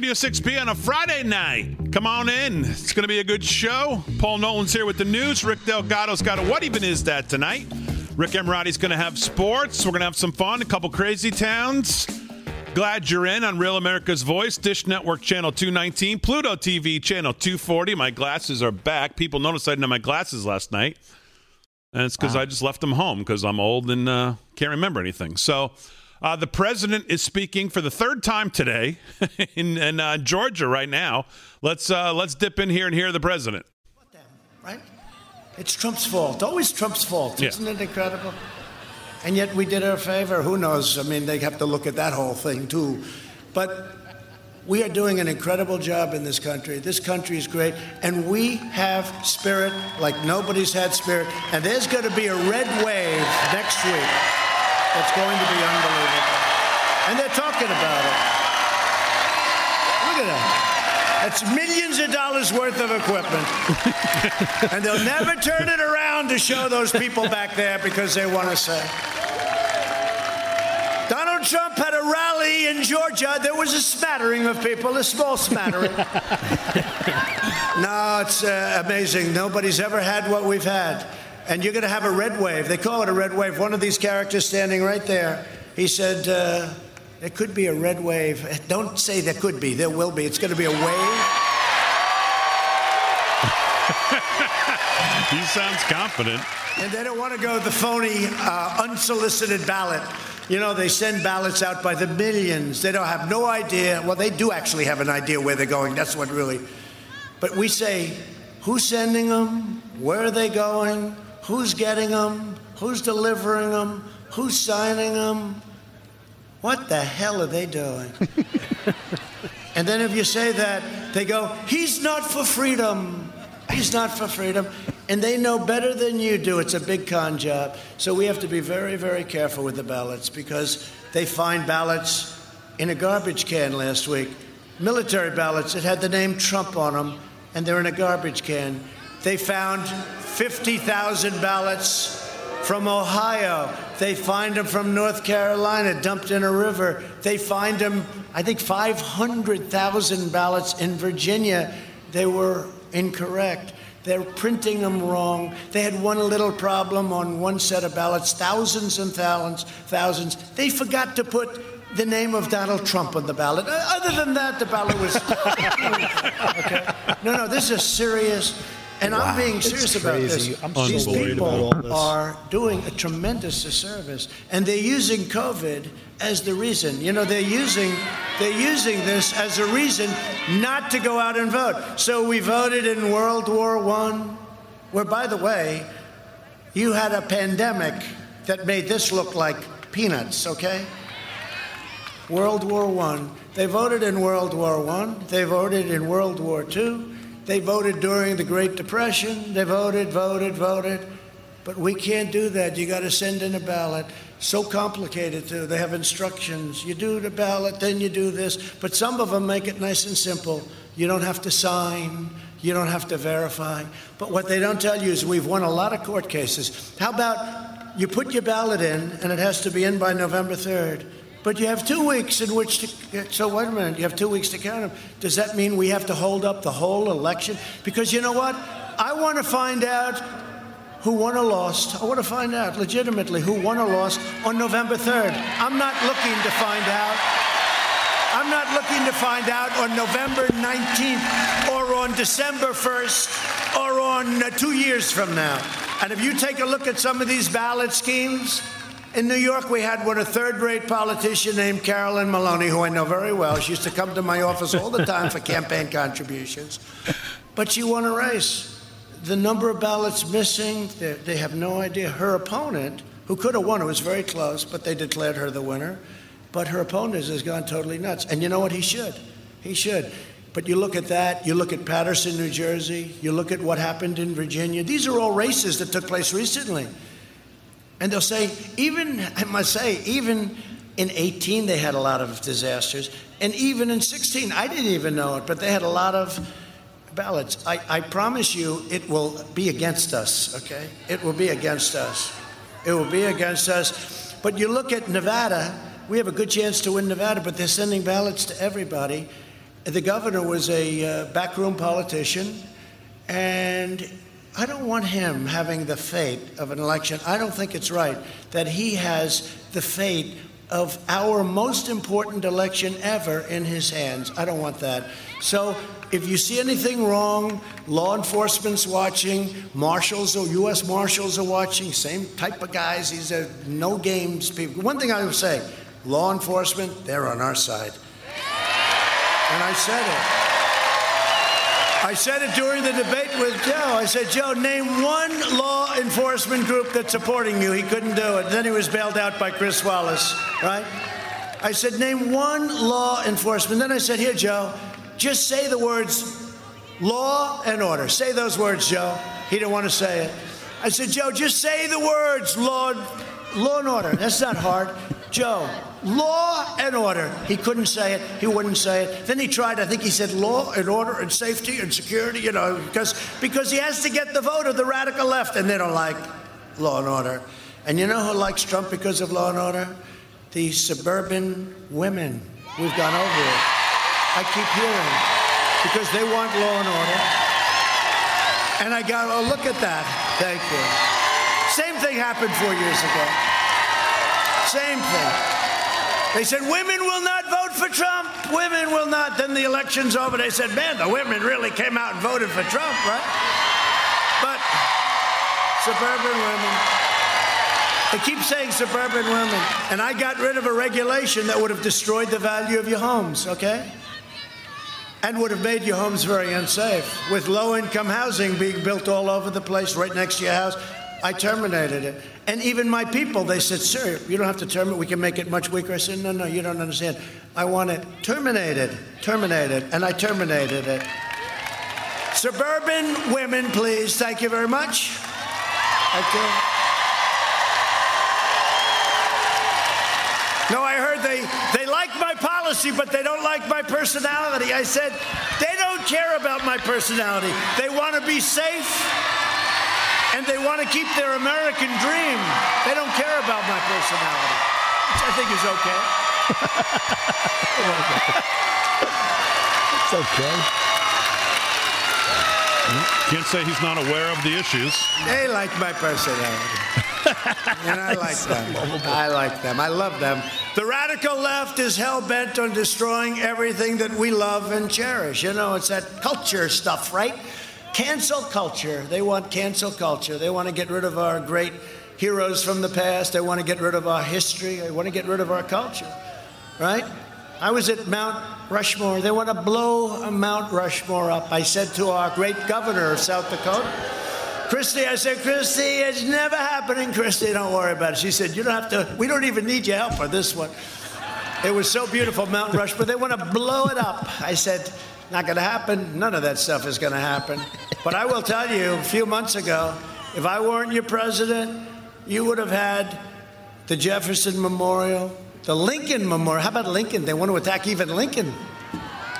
Studio 6B on a Friday night. Come on in. It's going to be a good show. Paul Nolan's here with the news. Rick Delgado's got a What Even Is That tonight. Rick Emirati's going to have sports. We're going to have some fun, a couple crazy towns. Glad you're in on Real America's Voice, Dish Network Channel 219, Pluto TV Channel 240. My glasses are back. People noticed I didn't have my glasses last night. And it's because wow. I just left them home because I'm old and uh, can't remember anything. So uh, the president is speaking for the third time today in, in uh, Georgia right now. Let's uh, let's dip in here and hear the president. Right? It's Trump's fault. Always Trump's fault. Isn't it incredible? And yet we did her a favor. Who knows? I mean, they have to look at that whole thing too. But we are doing an incredible job in this country. This country is great, and we have spirit like nobody's had spirit. And there's going to be a red wave next week. It's going to be unbelievable. And they're talking about it. Look at that. That's millions of dollars worth of equipment. and they'll never turn it around to show those people back there because they want to say. Donald Trump had a rally in Georgia. There was a smattering of people, a small smattering. no, it's uh, amazing. Nobody's ever had what we've had and you're going to have a red wave. They call it a red wave. One of these characters standing right there, he said, uh, there could be a red wave. Don't say there could be, there will be. It's going to be a wave. he sounds confident. And they don't want to go the phony, uh, unsolicited ballot. You know, they send ballots out by the millions. They don't have no idea. Well, they do actually have an idea where they're going. That's what really. But we say, who's sending them? Where are they going? Who's getting them? Who's delivering them? Who's signing them? What the hell are they doing? and then if you say that, they go, he's not for freedom. He's not for freedom. And they know better than you do. It's a big con job. So we have to be very, very careful with the ballots because they find ballots in a garbage can last week. Military ballots that had the name Trump on them, and they're in a garbage can. They found 50,000 ballots from Ohio. They find them from North Carolina, dumped in a river. They find them, I think, 500,000 ballots in Virginia. They were incorrect. They're printing them wrong. They had one little problem on one set of ballots, thousands and thousands, thousands. They forgot to put the name of Donald Trump on the ballot. Uh, other than that, the ballot was. okay. No, no, this is serious. And wow. I'm being serious about this. These people are doing a tremendous disservice, and they're using COVID as the reason. You know, they're using they're using this as a reason not to go out and vote. So we voted in World War One, where, by the way, you had a pandemic that made this look like peanuts. Okay. World War One. They voted in World War One. They voted in World War Two. They voted during the Great Depression. They voted, voted, voted. But we can't do that. You got to send in a ballot. So complicated, too. They have instructions. You do the ballot, then you do this. But some of them make it nice and simple. You don't have to sign. You don't have to verify. But what they don't tell you is we've won a lot of court cases. How about you put your ballot in, and it has to be in by November 3rd? But you have two weeks in which to. So, wait a minute, you have two weeks to count them. Does that mean we have to hold up the whole election? Because you know what? I want to find out who won or lost. I want to find out legitimately who won or lost on November 3rd. I'm not looking to find out. I'm not looking to find out on November 19th or on December 1st or on uh, two years from now. And if you take a look at some of these ballot schemes, in New York, we had one a third-rate politician named Carolyn Maloney, who I know very well. She used to come to my office all the time for campaign contributions. But she won a race. The number of ballots missing, they, they have no idea. Her opponent, who could have won, it was very close, but they declared her the winner. But her opponent has gone totally nuts. And you know what? He should. He should. But you look at that, you look at Paterson, New Jersey, you look at what happened in Virginia. These are all races that took place recently. And they'll say, even, I must say, even in 18, they had a lot of disasters. And even in 16, I didn't even know it, but they had a lot of ballots. I, I promise you, it will be against us, okay? It will be against us. It will be against us. But you look at Nevada, we have a good chance to win Nevada, but they're sending ballots to everybody. the governor was a uh, backroom politician, and I don't want him having the fate of an election. I don't think it's right that he has the fate of our most important election ever in his hands. I don't want that. So if you see anything wrong, law enforcement's watching, marshals or U.S. marshals are watching, same type of guys. These are no games people. One thing I would say law enforcement, they're on our side. And I said it. I said it during the debate with Joe. I said, Joe, name one law enforcement group that's supporting you. He couldn't do it. Then he was bailed out by Chris Wallace, right? I said, name one law enforcement. Then I said, here, Joe, just say the words law and order. Say those words, Joe. He didn't want to say it. I said, Joe, just say the words law, law and order. That's not hard. Joe, law and order. He couldn't say it. He wouldn't say it. Then he tried. I think he said law and order and safety and security. You know, because because he has to get the vote of the radical left, and they don't like law and order. And you know who likes Trump because of law and order? The suburban women. We've gone over it. I keep hearing because they want law and order. And I got, oh, look at that. Thank you. Same thing happened four years ago. Same thing. They said women will not vote for Trump. Women will not. Then the election's over. They said, man, the women really came out and voted for Trump, right? But suburban women. They keep saying suburban women. And I got rid of a regulation that would have destroyed the value of your homes, okay? And would have made your homes very unsafe. With low income housing being built all over the place, right next to your house, I terminated it. And even my people, they said, Sir, you don't have to terminate, we can make it much weaker. I said, No, no, you don't understand. I want it terminated, terminated, and I terminated it. Suburban women, please. Thank you very much. No, I heard they, they like my policy, but they don't like my personality. I said, they don't care about my personality. They want to be safe and they want to keep their American dream. They don't care about my personality, which I think is okay. it's okay. Can't say he's not aware of the issues. They like my personality. and I like them. I like them. I love them. The radical left is hell bent on destroying everything that we love and cherish. You know, it's that culture stuff, right? Cancel culture. They want cancel culture. They want to get rid of our great heroes from the past. They want to get rid of our history. They want to get rid of our culture. Right? I was at Mount Rushmore. They want to blow Mount Rushmore up. I said to our great governor of South Dakota, Kristi, I said, Kristi, it's never happening. Kristi, don't worry about it. She said, You don't have to, we don't even need your help for this one. It was so beautiful, Mount Rushmore. They want to blow it up. I said, not going to happen. None of that stuff is going to happen. But I will tell you, a few months ago, if I weren't your president, you would have had the Jefferson Memorial, the Lincoln Memorial. How about Lincoln? They want to attack even Lincoln.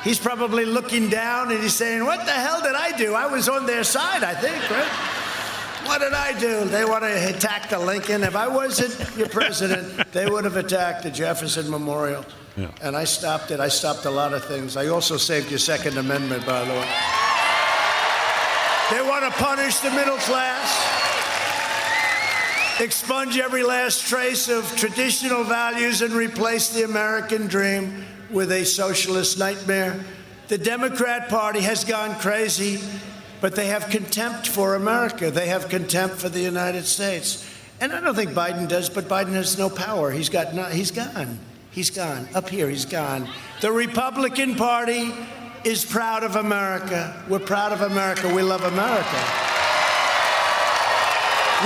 He's probably looking down and he's saying, What the hell did I do? I was on their side, I think, right? What did I do? They want to attack the Lincoln. If I wasn't your president, they would have attacked the Jefferson Memorial. Yeah. And I stopped it. I stopped a lot of things. I also saved your Second Amendment, by the way. They want to punish the middle class, expunge every last trace of traditional values, and replace the American dream with a socialist nightmare. The Democrat Party has gone crazy, but they have contempt for America. They have contempt for the United States. And I don't think Biden does, but Biden has no power. He's got no, he's gone. He's gone. Up here, he's gone. The Republican Party is proud of America. We're proud of America. We love America.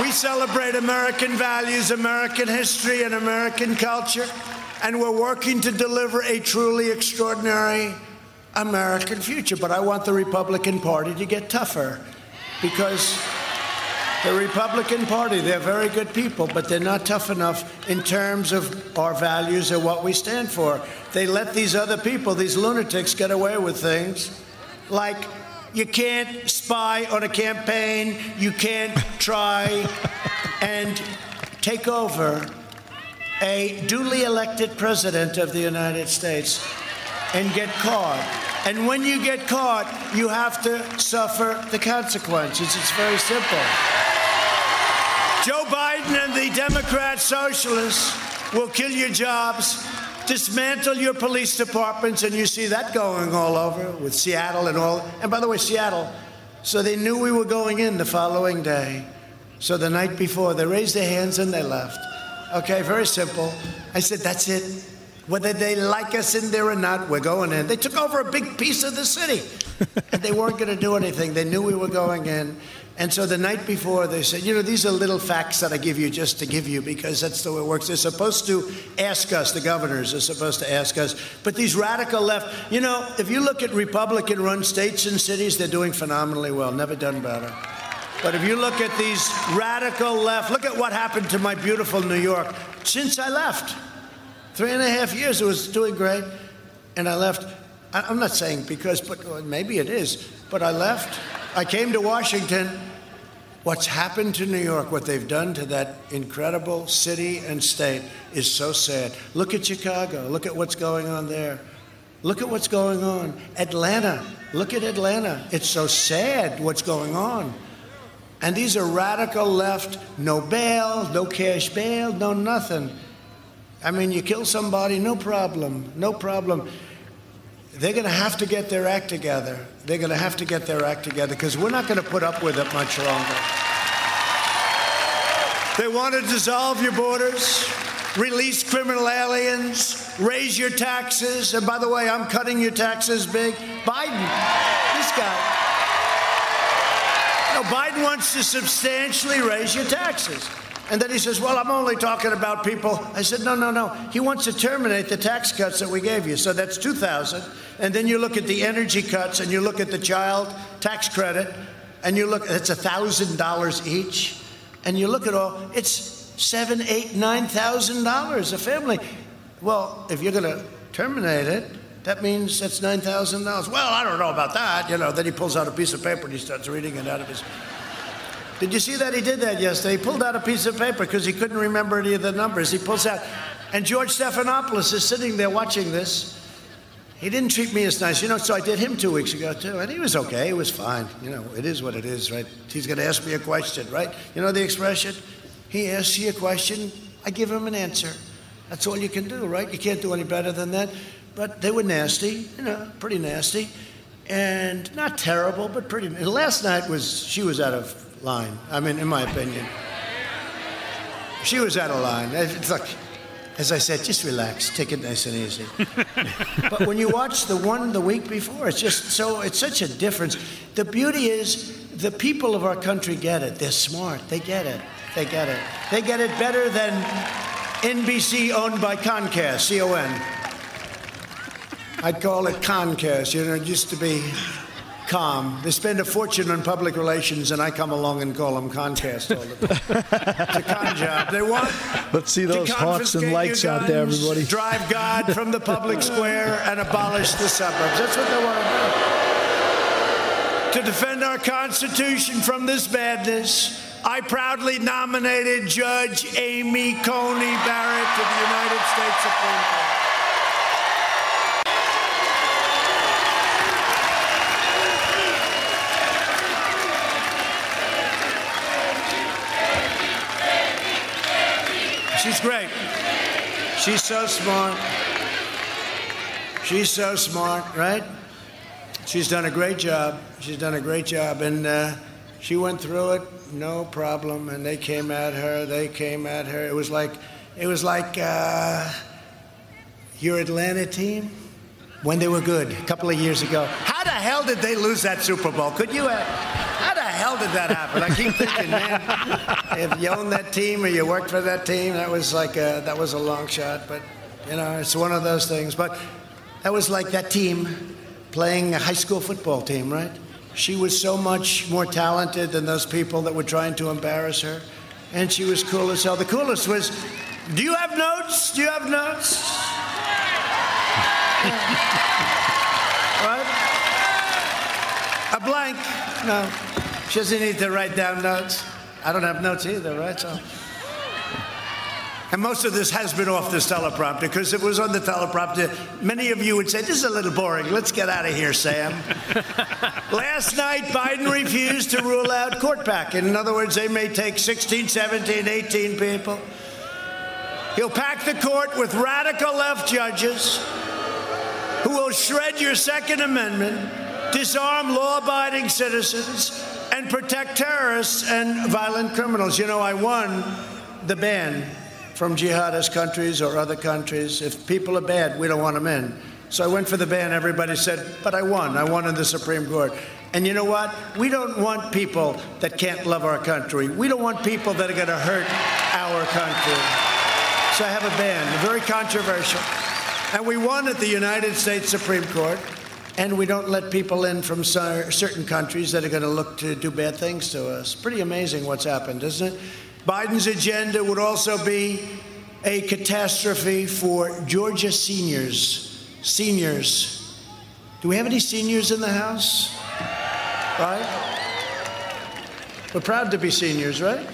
We celebrate American values, American history, and American culture, and we're working to deliver a truly extraordinary American future. But I want the Republican Party to get tougher because the Republican Party, they're very good people, but they're not tough enough in terms of our values or what we stand for. They let these other people, these lunatics, get away with things like you can't spy on a campaign, you can't try and take over a duly elected president of the United States and get caught And when you get caught, you have to suffer the consequences. It's very simple. Joe Biden and the Democrat socialists will kill your jobs, dismantle your police departments, and you see that going all over with Seattle and all. And by the way, Seattle, so they knew we were going in the following day. So the night before, they raised their hands and they left. Okay, very simple. I said, that's it. Whether they like us in there or not, we're going in. They took over a big piece of the city, and they weren't going to do anything. They knew we were going in. And so the night before, they said, you know, these are little facts that I give you just to give you because that's the way it works. They're supposed to ask us, the governors are supposed to ask us. But these radical left, you know, if you look at Republican run states and cities, they're doing phenomenally well, never done better. But if you look at these radical left, look at what happened to my beautiful New York since I left. Three and a half years, it was doing great. And I left. I'm not saying because, but maybe it is, but I left. I came to Washington. What's happened to New York, what they've done to that incredible city and state is so sad. Look at Chicago. Look at what's going on there. Look at what's going on. Atlanta. Look at Atlanta. It's so sad what's going on. And these are radical left, no bail, no cash bail, no nothing. I mean, you kill somebody, no problem, no problem they're going to have to get their act together. They're going to have to get their act together because we're not going to put up with it much longer. They want to dissolve your borders, release criminal aliens, raise your taxes. And by the way, I'm cutting your taxes big. Biden, this guy. No, Biden wants to substantially raise your taxes. And then he says, Well, I'm only talking about people. I said, No, no, no. He wants to terminate the tax cuts that we gave you. So that's 2000 And then you look at the energy cuts and you look at the child tax credit and you look, it's $1,000 each. And you look at all, it's seven, eight, nine thousand dollars a family. Well, if you're going to terminate it, that means that's nine thousand dollars. Well, I don't know about that. You know. Then he pulls out a piece of paper and he starts reading it out of his did you see that he did that yesterday? He pulled out a piece of paper because he couldn't remember any of the numbers. He pulls out, and George Stephanopoulos is sitting there watching this. He didn't treat me as nice, you know. So I did him two weeks ago too, and he was okay. He was fine. You know, it is what it is, right? He's going to ask me a question, right? You know the expression? He asks you a question, I give him an answer. That's all you can do, right? You can't do any better than that. But they were nasty, you know, pretty nasty, and not terrible, but pretty. Last night was she was out of line. I mean, in my opinion. She was out of line. It's like, as I said, just relax, take it nice and easy. but when you watch the one the week before, it's just so, it's such a difference. The beauty is the people of our country get it. They're smart. They get it. They get it. They get it better than NBC owned by Comcast, C O N. I'd call it Concast. You know, it used to be calm. They spend a fortune on public relations, and I come along and call them Concast all the time. it's a con job. They want. Let's see those hawks and lights guns, out there, everybody. Drive God from the public square and abolish the suburbs. That's what they want to do. To defend our Constitution from this badness, I proudly nominated Judge Amy Coney Barrett to the United States Supreme Court. She's great. She's so smart. She's so smart, right? She's done a great job. She's done a great job. And uh, she went through it, no problem. And they came at her. They came at her. It was like, it was like uh, your Atlanta team when they were good a couple of years ago. How the hell did they lose that Super Bowl? Could you? Uh, hell did that happen? I keep thinking, man, if you own that team or you worked for that team, that was like a, that was a long shot. But you know, it's one of those things. But that was like that team playing a high school football team, right? She was so much more talented than those people that were trying to embarrass her, and she was cool as hell. The coolest was, do you have notes? Do you have notes? what? A blank? No. She doesn't need to write down notes. I don't have notes either, right? So And most of this has been off this teleprompter because it was on the teleprompter, many of you would say, This is a little boring. Let's get out of here, Sam. Last night, Biden refused to rule out court packing. In other words, they may take 16, 17, 18 people. He'll pack the court with radical left judges who will shred your Second Amendment, disarm law abiding citizens, and protect terrorists and violent criminals. You know, I won the ban from jihadist countries or other countries. If people are bad, we don't want them in. So I went for the ban. Everybody said, but I won. I won in the Supreme Court. And you know what? We don't want people that can't love our country. We don't want people that are going to hurt our country. So I have a ban, very controversial. And we won at the United States Supreme Court. And we don't let people in from certain countries that are going to look to do bad things to us. Pretty amazing what's happened, isn't it? Biden's agenda would also be a catastrophe for Georgia seniors. Seniors. Do we have any seniors in the House? Right? We're proud to be seniors, right?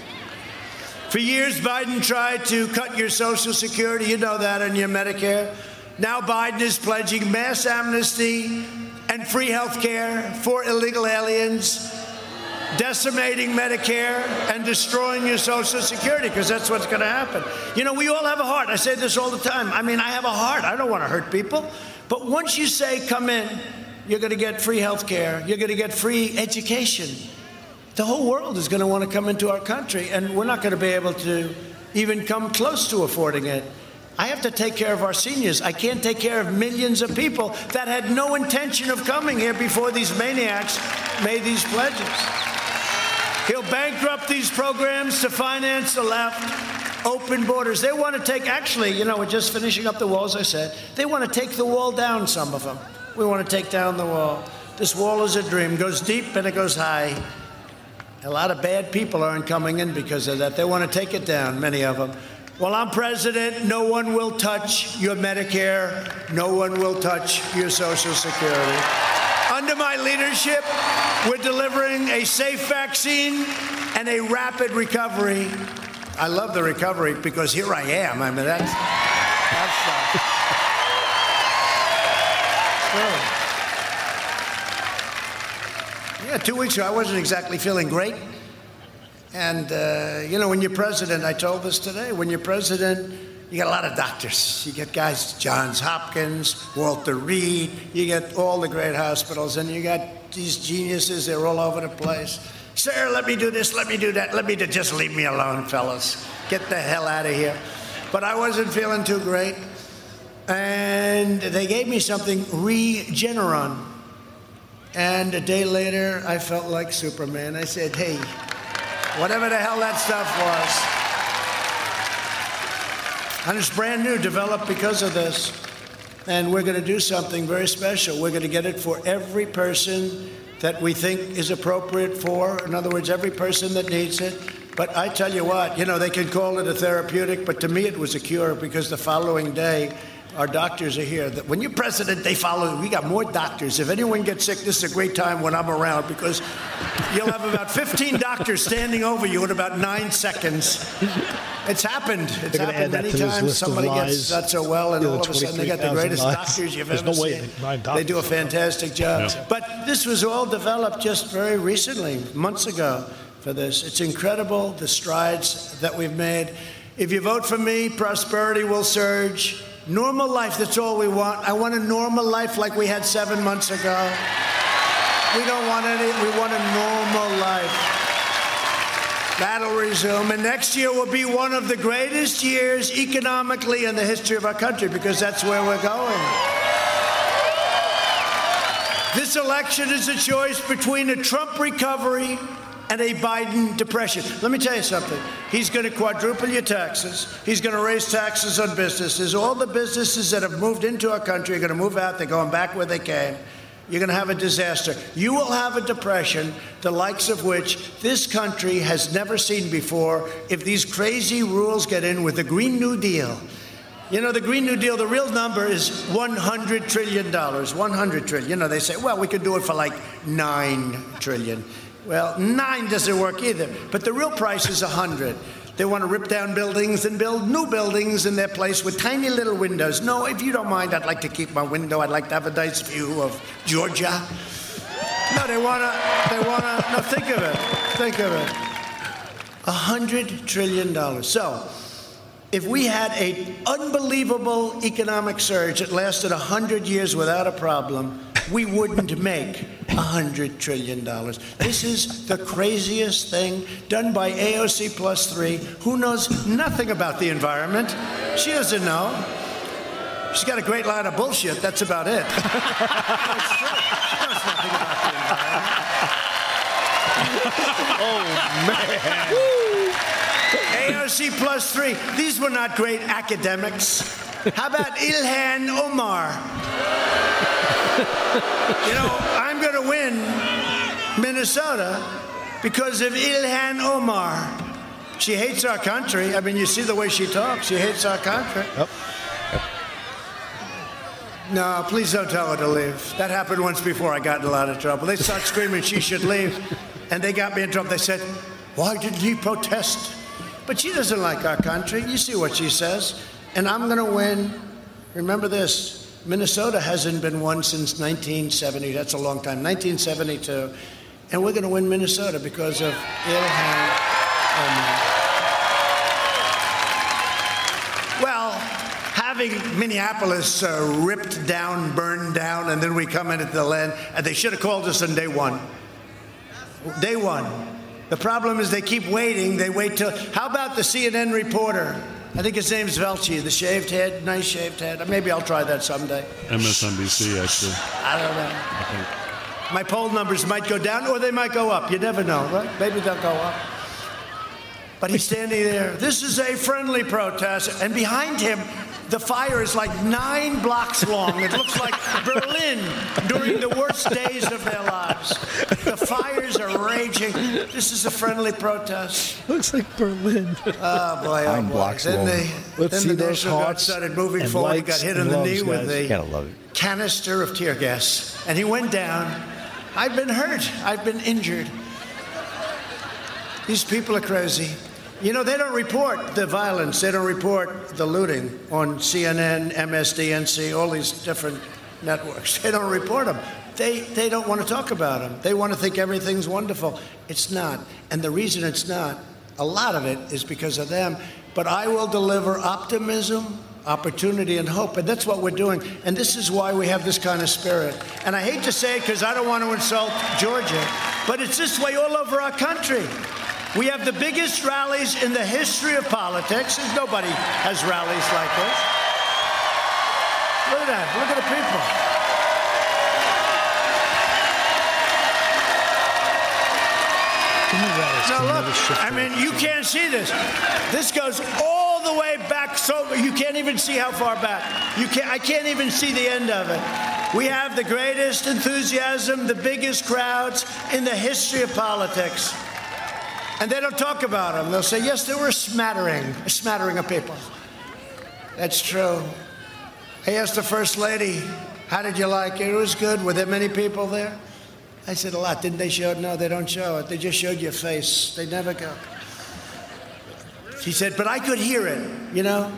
For years, Biden tried to cut your Social Security, you know that, and your Medicare. Now, Biden is pledging mass amnesty and free health care for illegal aliens decimating Medicare and destroying your Social Security because that's what's going to happen. You know, we all have a heart. I say this all the time. I mean, I have a heart. I don't want to hurt people. But once you say, come in, you're going to get free health care, you're going to get free education. The whole world is going to want to come into our country, and we're not going to be able to even come close to affording it. I have to take care of our seniors. I can't take care of millions of people that had no intention of coming here before these maniacs made these pledges. He'll bankrupt these programs to finance the left. Open borders. They want to take, actually, you know, we're just finishing up the wall, as I said. They want to take the wall down, some of them. We want to take down the wall. This wall is a dream, goes deep and it goes high. A lot of bad people aren't coming in because of that. They want to take it down, many of them. While I'm president, no one will touch your Medicare, no one will touch your Social Security. Under my leadership, we're delivering a safe vaccine and a rapid recovery. I love the recovery because here I am. I mean, that's. that's uh, yeah, two weeks ago, I wasn't exactly feeling great. And, uh, you know, when you're president, I told this today, when you're president, you get a lot of doctors. You get guys, Johns Hopkins, Walter Reed, you get all the great hospitals, and you got these geniuses, they're all over the place. Sir, let me do this, let me do that, let me do, just leave me alone, fellas. Get the hell out of here. But I wasn't feeling too great. And they gave me something, Regeneron. And a day later, I felt like Superman. I said, hey, whatever the hell that stuff was. And it's brand new, developed because of this. And we're going to do something very special. We're going to get it for every person that we think is appropriate for. In other words, every person that needs it. But I tell you what, you know, they can call it a therapeutic, but to me it was a cure because the following day, our doctors are here. When you're president, they follow. We got more doctors. If anyone gets sick, this is a great time when I'm around because you'll have about 15 doctors standing over you in about nine seconds. It's happened. It's happened many times. Somebody gets not so well, and all of a sudden they got the greatest lies. doctors you've There's ever no seen. Doctors. They do a fantastic job. No. But this was all developed just very recently, months ago, for this. It's incredible the strides that we've made. If you vote for me, prosperity will surge. Normal life, that's all we want. I want a normal life like we had seven months ago. We don't want any, we want a normal life. That'll resume. And next year will be one of the greatest years economically in the history of our country because that's where we're going. This election is a choice between a Trump recovery and a Biden depression. Let me tell you something. He's going to quadruple your taxes. He's going to raise taxes on businesses. All the businesses that have moved into our country are going to move out. They're going back where they came. You're going to have a disaster. You will have a depression, the likes of which this country has never seen before if these crazy rules get in with the Green New Deal. You know, the Green New Deal, the real number is $100 trillion. 100 trillion. You know, they say, well, we could do it for like 9 trillion. Well, nine doesn't work either. But the real price is a 100. They want to rip down buildings and build new buildings in their place with tiny little windows. No, if you don't mind, I'd like to keep my window. I'd like to have a nice view of Georgia. No, they want to, they want to, no, think of it. Think of it. A hundred trillion dollars. So, if we had an unbelievable economic surge that lasted a 100 years without a problem, we wouldn't make $100 trillion. This is the craziest thing done by AOC plus three, who knows nothing about the environment. She doesn't know. She's got a great line of bullshit. That's about it. That's true. She knows nothing about the environment. oh, man. AOC plus three. These were not great academics. How about Ilhan Omar? you know, I'm going to win Minnesota because of Ilhan Omar. She hates our country. I mean, you see the way she talks. She hates our country. Yep. No, please don't tell her to leave. That happened once before. I got in a lot of trouble. They started screaming she should leave, and they got me in trouble. They said, "Why didn't he protest?" But she doesn't like our country. You see what she says. And I'm going to win. Remember this Minnesota hasn't been won since 1970. That's a long time. 1972. And we're going to win Minnesota because of Ilhan. Well, having Minneapolis uh, ripped down, burned down, and then we come into the land, and they should have called us on day one. Day one. The problem is they keep waiting. They wait till. How about the CNN reporter? I think his name's Velshi, the shaved head, nice shaved head. Maybe I'll try that someday. MSNBC, actually. I don't know. I My poll numbers might go down or they might go up. You never know, right? Maybe they'll go up. But he's standing there. This is a friendly protest. And behind him, the fire is like nine blocks long. It looks like Berlin during the worst days of their lives. The fires are raging. This is a friendly protest. Looks like Berlin. Oh boy, oh Nine boy. blocks then long. They, Let's then see the those National Guard hearts started moving and forward. He got hit and in the loves, knee with guys. a Gotta love it. canister of tear gas, and he went down. I've been hurt. I've been injured. These people are crazy. You know, they don't report the violence. They don't report the looting on CNN, MSDNC, all these different networks. They don't report them. They, they don't want to talk about them. They want to think everything's wonderful. It's not. And the reason it's not, a lot of it is because of them. But I will deliver optimism, opportunity, and hope. And that's what we're doing. And this is why we have this kind of spirit. And I hate to say it because I don't want to insult Georgia, but it's this way all over our country. We have the biggest rallies in the history of politics. Nobody has rallies like this. Look at that. Look at the people. Now look, I mean, you can't see this. This goes all the way back, so you can't even see how far back. You can't. I can't even see the end of it. We have the greatest enthusiasm, the biggest crowds in the history of politics. And they don't talk about them. They'll say, yes, there were a smattering, a smattering of people. That's true. I asked the First Lady, how did you like it? It was good. Were there many people there? I said, a lot. Didn't they show it? No, they don't show it. They just showed your face. They never go. She said, but I could hear it, you know?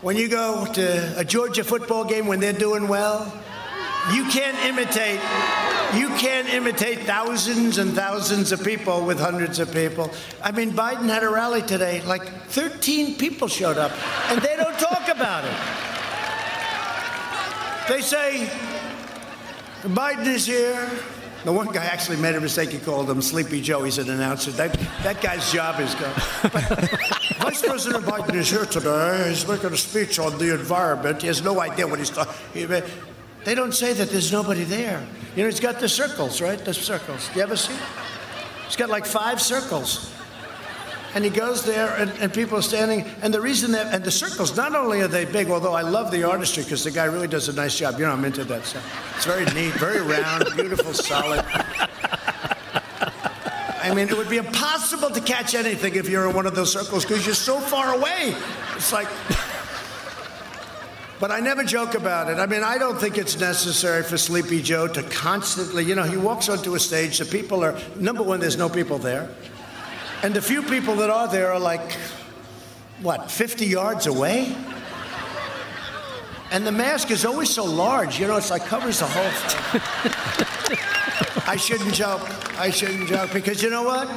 When you go to a Georgia football game when they're doing well, you can't imitate you can't imitate thousands and thousands of people with hundreds of people. I mean, Biden had a rally today, like 13 people showed up, and they don't talk about it. They say, Biden is here. The one guy actually made a mistake. He called him Sleepy Joe. He's an announcer. That, that guy's job is gone. Vice President Biden is here today. He's making a speech on the environment. He has no idea what he's talking They don't say that there's nobody there. You know, he's got the circles, right? The circles. Do you ever see? He's got like five circles. And he goes there, and, and people are standing. And the reason that, and the circles, not only are they big, although I love the artistry because the guy really does a nice job. You know, I'm into that stuff. It's very neat, very round, beautiful, solid. I mean, it would be impossible to catch anything if you're in one of those circles because you're so far away. It's like. But I never joke about it. I mean, I don't think it's necessary for Sleepy Joe to constantly, you know, he walks onto a stage, the people are, number one, there's no people there. And the few people that are there are like what, 50 yards away? And the mask is always so large, you know, it's like covers the whole. I shouldn't joke. I shouldn't joke because you know what?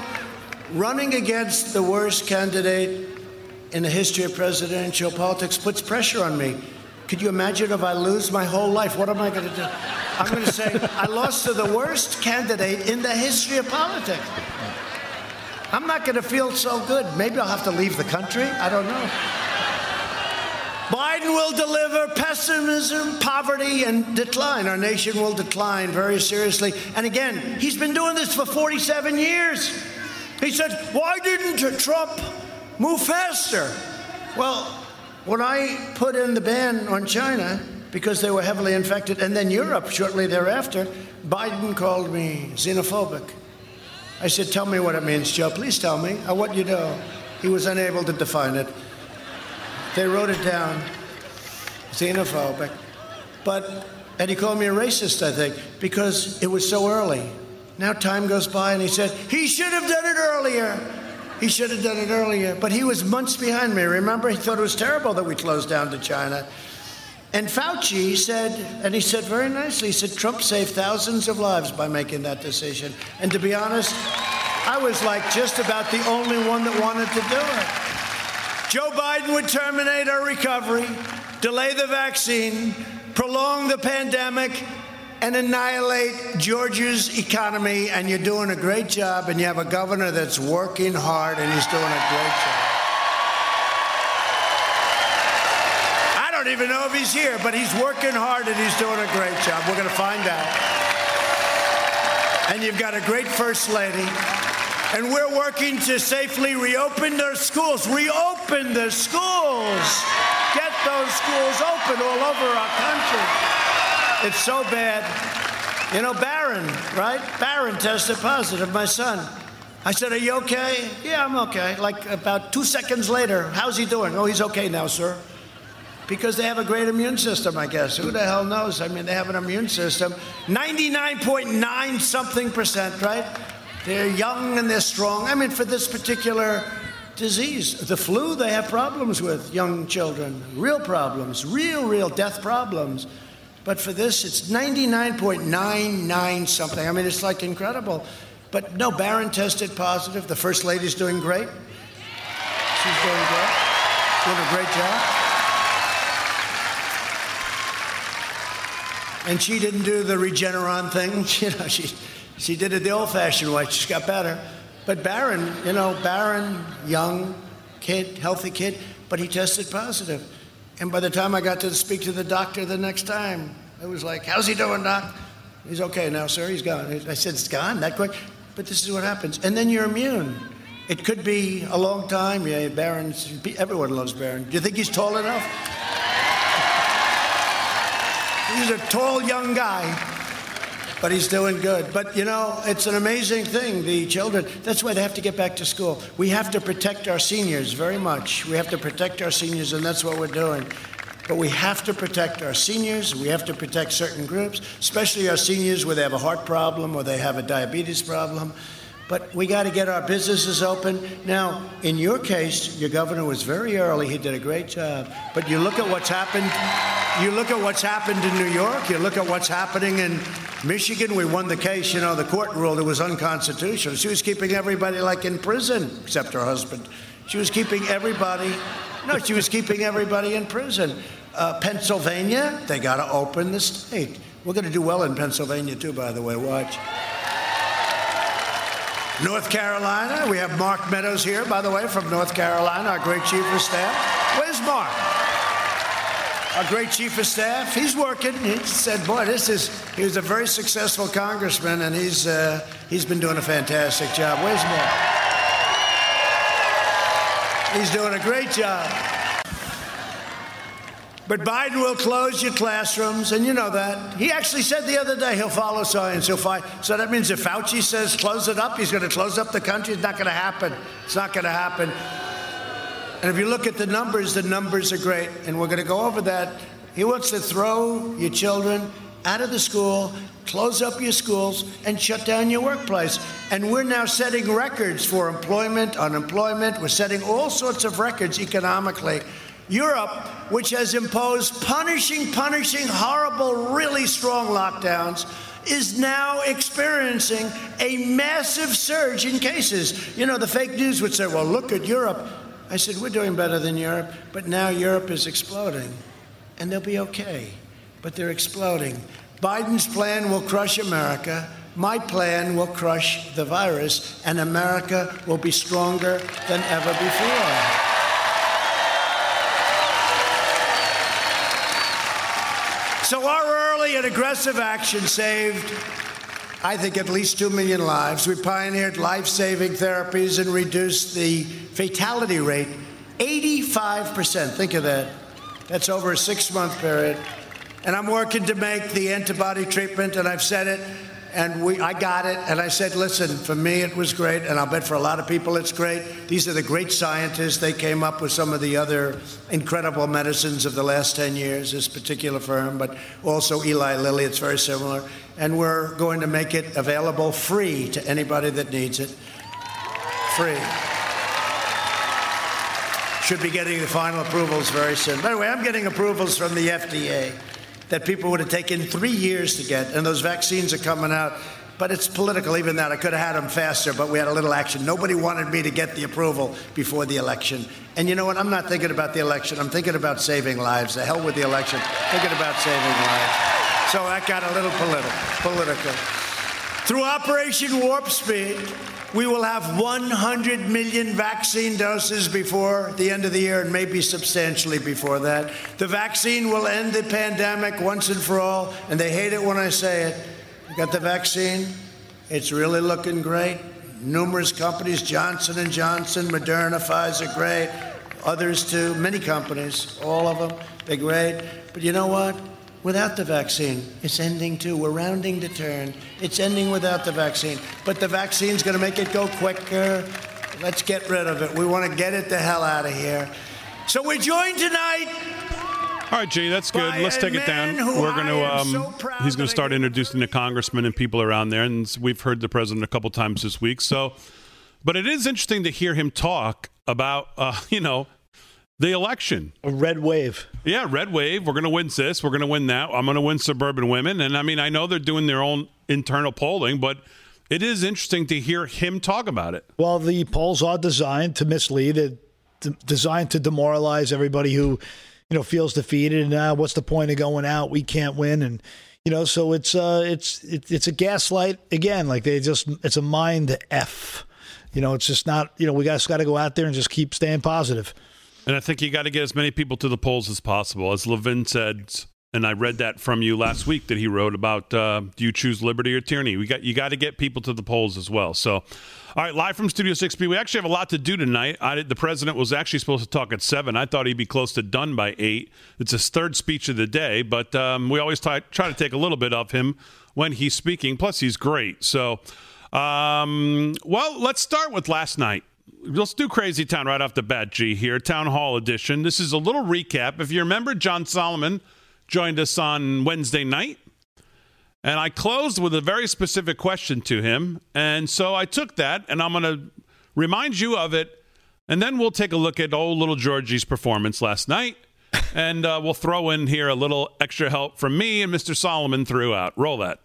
Running against the worst candidate in the history of presidential politics puts pressure on me. Could you imagine if I lose my whole life? What am I going to do? I'm going to say, I lost to the worst candidate in the history of politics. I'm not going to feel so good. Maybe I'll have to leave the country. I don't know. Biden will deliver pessimism, poverty, and decline. Our nation will decline very seriously. And again, he's been doing this for 47 years. He said, Why didn't Trump move faster? Well, when I put in the ban on China because they were heavily infected, and then Europe shortly thereafter, Biden called me xenophobic. I said, Tell me what it means, Joe. Please tell me. I want you to know. He was unable to define it. They wrote it down, xenophobic. But, and he called me a racist, I think, because it was so early. Now time goes by and he said, he should have done it earlier. He should have done it earlier. But he was months behind me. Remember, he thought it was terrible that we closed down to China. And Fauci said, and he said very nicely, he said, Trump saved thousands of lives by making that decision. And to be honest, I was like just about the only one that wanted to do it. Joe Biden would terminate our recovery, delay the vaccine, prolong the pandemic, and annihilate Georgia's economy. And you're doing a great job, and you have a governor that's working hard, and he's doing a great job. I don't even know if he's here, but he's working hard and he's doing a great job. We're going to find out. And you've got a great first lady and we're working to safely reopen their schools. Reopen the schools. Get those schools open all over our country. It's so bad. You know, Barron, right? Barron tested positive, my son. I said, Are you okay? Yeah, I'm okay. Like about two seconds later, how's he doing? Oh, he's okay now, sir. Because they have a great immune system, I guess. Who the hell knows? I mean, they have an immune system. 99.9 something percent, right? They're young and they're strong. I mean, for this particular disease, the flu, they have problems with young children, real problems, real, real death problems. But for this, it's 99.99 something. I mean, it's like incredible. But no, Barron tested positive. The first lady's doing great. She's doing great, doing a great job. And she didn't do the Regeneron thing. You know, she she did it the old fashioned way. She's got better. But Barron, you know, Barron, young kid, healthy kid, but he tested positive. And by the time I got to speak to the doctor the next time, it was like, How's he doing, doc? He's okay now, sir. He's gone. I said, It's gone that quick? But this is what happens. And then you're immune. It could be a long time. Yeah, Barron, everyone loves Barron. Do you think he's tall enough? He's a tall young guy but he's doing good. But you know, it's an amazing thing. The children, that's why they have to get back to school. We have to protect our seniors very much. We have to protect our seniors, and that's what we're doing. But we have to protect our seniors. We have to protect certain groups, especially our seniors where they have a heart problem or they have a diabetes problem. But we got to get our businesses open. Now, in your case, your governor was very early. He did a great job. But you look at what's happened. You look at what's happened in New York. You look at what's happening in Michigan. We won the case. You know, the court ruled it was unconstitutional. She was keeping everybody like in prison, except her husband. She was keeping everybody. No, she was keeping everybody in prison. Uh, Pennsylvania, they got to open the state. We're going to do well in Pennsylvania too, by the way. Watch. North Carolina, we have Mark Meadows here, by the way, from North Carolina, our great chief of staff. Where's Mark? Our great chief of staff. He's working. He said, "Boy, this is." He was a very successful congressman, and he's uh, he's been doing a fantastic job. Where's more? He's doing a great job. But Biden will close your classrooms, and you know that. He actually said the other day he'll follow science. He'll fight. So that means if Fauci says close it up, he's going to close up the country. It's not going to happen. It's not going to happen. And if you look at the numbers, the numbers are great, and we're going to go over that. He wants to throw your children out of the school, close up your schools, and shut down your workplace. And we're now setting records for employment, unemployment. We're setting all sorts of records economically. Europe, which has imposed punishing, punishing, horrible, really strong lockdowns, is now experiencing a massive surge in cases. You know, the fake news would say, well, look at Europe. I said, we're doing better than Europe, but now Europe is exploding. And they'll be okay, but they're exploding. Biden's plan will crush America. My plan will crush the virus, and America will be stronger than ever before. So our early and aggressive action saved, I think, at least 2 million lives. We pioneered life saving therapies and reduced the fatality rate 85%. Think of that. That's over a six month period. And I'm working to make the antibody treatment, and I've said it, and we, I got it, and I said, listen, for me it was great, and I'll bet for a lot of people it's great. These are the great scientists. They came up with some of the other incredible medicines of the last 10 years, this particular firm, but also Eli Lilly, it's very similar. And we're going to make it available free to anybody that needs it. Free. Should be getting the final approvals very soon. By the way, I'm getting approvals from the FDA that people would have taken three years to get, and those vaccines are coming out. But it's political, even that. I could have had them faster, but we had a little action. Nobody wanted me to get the approval before the election. And you know what? I'm not thinking about the election. I'm thinking about saving lives. The hell with the election. Thinking about saving lives. So that got a little politi- political. Through Operation Warp Speed, we will have 100 million vaccine doses before the end of the year and maybe substantially before that. The vaccine will end the pandemic once and for all, and they hate it when I say it. You got the vaccine? It's really looking great. Numerous companies, Johnson and Johnson, Moderna, Pfizer, great. Others too, many companies, all of them, they're great. But you know what? Without the vaccine. It's ending too. We're rounding the turn. It's ending without the vaccine. But the vaccine's going to make it go quicker. Let's get rid of it. We want to get it the hell out of here. So we're joined tonight. All right, G, that's good. Let's take it down. We're going to. Um, so he's going to start introducing the congressmen and people around there, and we've heard the president a couple times this week. So, but it is interesting to hear him talk about, uh, you know, the election. A red wave. Yeah, red wave. We're going to win this. We're going to win that. I'm going to win suburban women. And I mean, I know they're doing their own internal polling, but it is interesting to hear him talk about it. Well, the polls are designed to mislead, it, designed to demoralize everybody who, you know, feels defeated. And uh, what's the point of going out? We can't win. And you know, so it's uh, it's it, it's a gaslight again. Like they just, it's a mind f. You know, it's just not. You know, we guys got to go out there and just keep staying positive. And I think you got to get as many people to the polls as possible. As Levin said, and I read that from you last week that he wrote about uh, do you choose liberty or tyranny? We got you got to get people to the polls as well. So, all right, live from Studio 6B. We actually have a lot to do tonight. I, the president was actually supposed to talk at seven. I thought he'd be close to done by eight. It's his third speech of the day, but um, we always try, try to take a little bit of him when he's speaking. Plus, he's great. So, um, well, let's start with last night let's do Crazy Town right off the bat, G, here, Town Hall edition. This is a little recap. If you remember, John Solomon joined us on Wednesday night, and I closed with a very specific question to him. And so I took that, and I'm going to remind you of it, and then we'll take a look at old little Georgie's performance last night. and uh, we'll throw in here a little extra help from me and Mr. Solomon throughout. Roll that.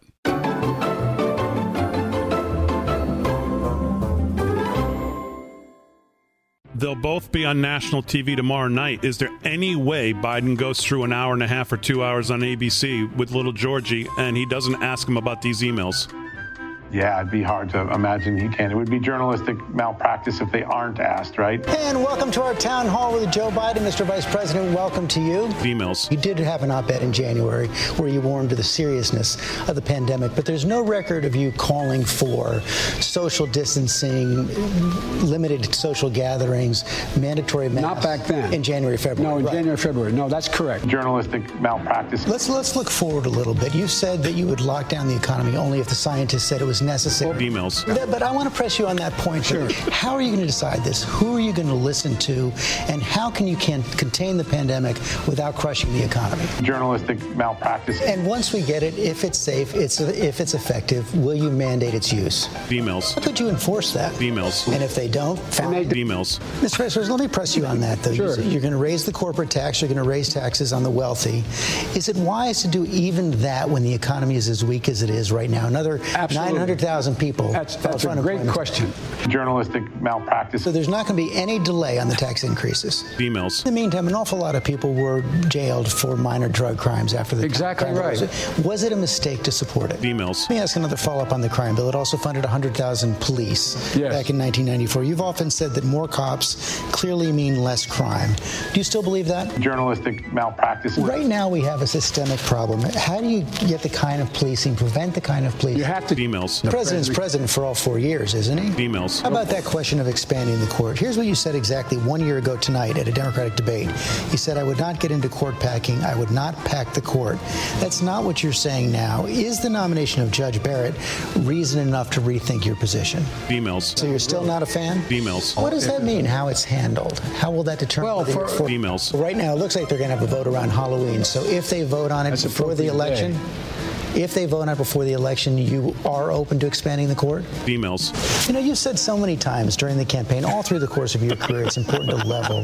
They'll both be on national TV tomorrow night. Is there any way Biden goes through an hour and a half or two hours on ABC with little Georgie and he doesn't ask him about these emails? Yeah, it'd be hard to imagine he can. It would be journalistic malpractice if they aren't asked, right? And welcome to our town hall with Joe Biden. Mr. Vice President, welcome to you. Emails. You did have an op ed in January where you warned of the seriousness of the pandemic, but there's no record of you calling for social distancing, limited social gatherings, mandatory masks. Not back then. In January, February. No, in right. January, February. No, that's correct. Journalistic malpractice. Let's let's look forward a little bit. You said that you would lock down the economy only if the scientists said it was is necessary. Emails. But I want to press you on that point. Sure. How are you going to decide this? Who are you going to listen to? And how can you can contain the pandemic without crushing the economy? Journalistic malpractice. And once we get it, if it's safe, it's if it's effective, will you mandate its use? Emails. How could you enforce that? Emails. And if they don't, fine. Emails. Mr. President, let me press you on that, though. Sure. You're going to raise the corporate tax. You're going to raise taxes on the wealthy. Is it wise to do even that when the economy is as weak as it is right now? Another Absolutely. 900,000 people. That's, filed that's a great question. Journalistic malpractice. So there's not going to be any delay on the tax increases. Emails. In the meantime, an awful lot of people were jailed for minor drug crimes after the Exactly crime. right. Was it a mistake to support it? Emails. Let me ask another follow-up on the crime bill. It also funded 100,000 police Yes. back in 1994. You've often said that more cops clearly mean less crime. Do you still believe that? Journalistic malpractice. Right now, we have a systemic problem. How do you get the kind of policing, prevent the kind of policing? You have to. Emails. The president's president for all four years, isn't he? Emails. How about that question of expanding the court? Here's what you said exactly one year ago tonight at a Democratic debate. You said, I would not get into court packing. I would not pack the court. That's not what you're saying now. Is the nomination of Judge Barrett reason enough to rethink your position? Emails. So you're still not a fan? Emails. What does that mean, how it's handled? How will that determine Well, whether you're for- Emails. Right now, it looks like they're going to have a vote around Halloween. So if they vote on it That's before the election, day. If they vote on it before the election, you are open to expanding the court? Emails. You know, you've said so many times during the campaign, all through the course of your career, it's important to level.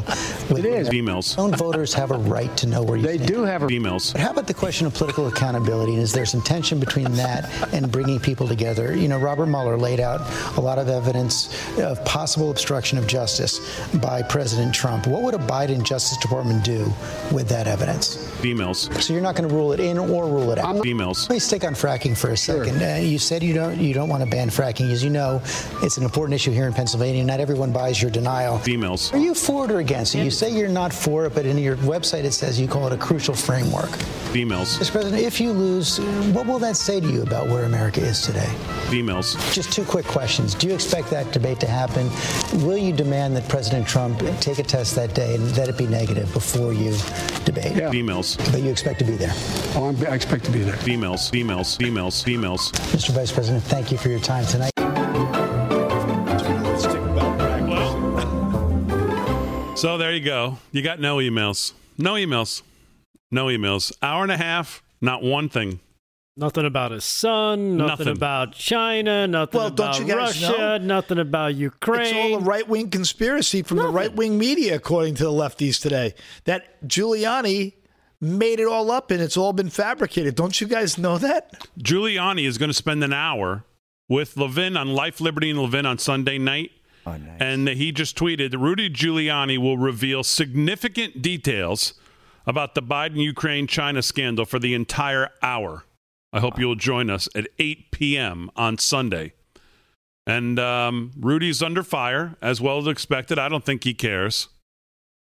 With It is. Emails. Don't voters have a right to know where you They stand? do have a. Emails. But how about the question of political accountability? And is there some tension between that and bringing people together? You know, Robert Mueller laid out a lot of evidence of possible obstruction of justice by President Trump. What would a Biden Justice Department do with that evidence? Emails. So you're not going to rule it in or rule it out. Emails. Let me stick on fracking for a second. Uh, you said you don't you don't want to ban fracking. As you know, it's an important issue here in Pennsylvania. Not everyone buys your denial. Emails. Are you for it or against it? You say you're not for it, but in your website it says you call it a crucial framework. Emails. Mr. President, if you lose, what will that say to you about where America is today? Emails. Just two quick questions. Do you expect that debate to happen? Will you demand that President Trump take a test that day and that it be negative before you debate? Yeah. Emails. But you expect to be there. Oh, I'm, I expect to be there. Emails. Emails. Emails. Emails. Mr. Vice President, thank you for your time tonight. So there you go. You got no emails. No emails. No emails. Hour and a half. Not one thing. Nothing about his son, nothing, Nothing. about China, nothing Well, don't about you guys Russia, know? nothing about Ukraine. It's all a right wing conspiracy from the right wing media, according to the lefties today. That Giuliani made it all up and it's all been fabricated. Don't you guys know that? Giuliani is going to spend an hour with Levin on Life, Liberty, and Levin on Sunday night. And he just tweeted Rudy Giuliani will reveal significant details about the Biden Ukraine China scandal for the entire hour. I hope you'll join us at 8 p.m. on Sunday. And um, Rudy's under fire, as well as expected. I don't think he cares.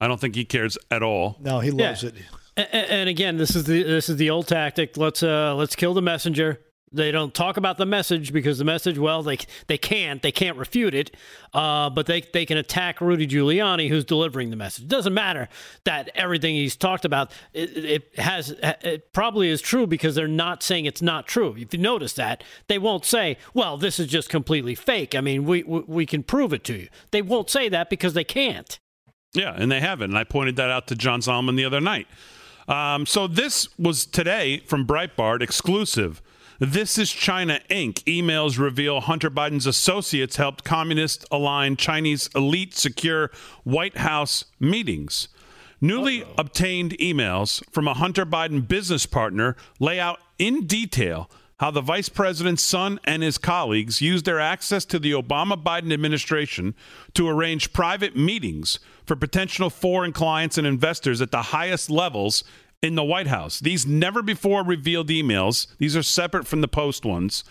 I don't think he cares at all. No, he Yeah. loves it. A- a- and again, this is the this is the old tactic. Let's uh let's kill the messenger. They don't talk about the message because the message, well, they they can't they can't refute it, uh, but they they can attack Rudy Giuliani, who's delivering the message. It doesn't matter that everything he's talked about it, it has it probably is true because they're not saying it's not true. If you notice that, they won't say, well, this is just completely fake. I mean, we we, we can prove it to you. They won't say that because they can't. Yeah, and they haven't. And I pointed that out to John Solomon the other night. Um, so this was today from Breitbart exclusive. This is China Inc. Emails reveal Hunter Biden's associates helped communist aligned Chinese elite secure White House meetings. Newly obtained emails from a Hunter Biden business partner lay out in detail how the vice president's son and his colleagues used their access to the Obama Biden administration to arrange private meetings for potential foreign clients and investors at the highest levels in the White House. These never before revealed emails, these are separate from the post ones,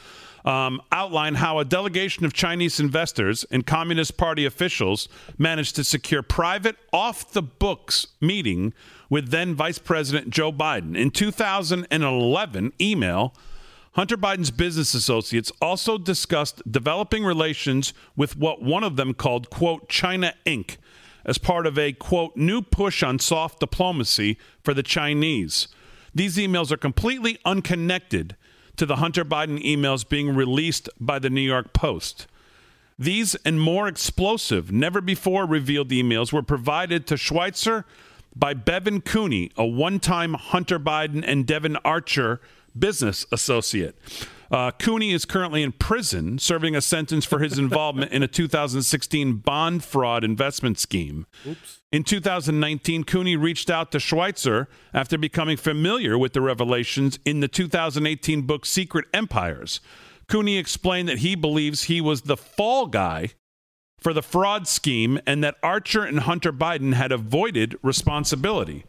um, outline how a delegation of Chinese investors and Communist Party officials managed to secure private, off the books meeting with then Vice President Joe Biden. In 2011, email. Hunter Biden's business associates also discussed developing relations with what one of them called, quote, China Inc., as part of a, quote, new push on soft diplomacy for the Chinese. These emails are completely unconnected to the Hunter Biden emails being released by the New York Post. These and more explosive, never before revealed emails were provided to Schweizer by Bevan Cooney, a one time Hunter Biden and Devon Archer business associate. Uh, Cooney is currently in prison, serving a sentence for his involvement in a 2016 bond fraud investment scheme. Oops. In 2019, Cooney reached out to Schweizer after becoming familiar with the revelations in the 2018 book Secret Empires. Cooney explained that he believes he was the fall guy for the fraud scheme and that Archer and Hunter Biden had avoided responsibility.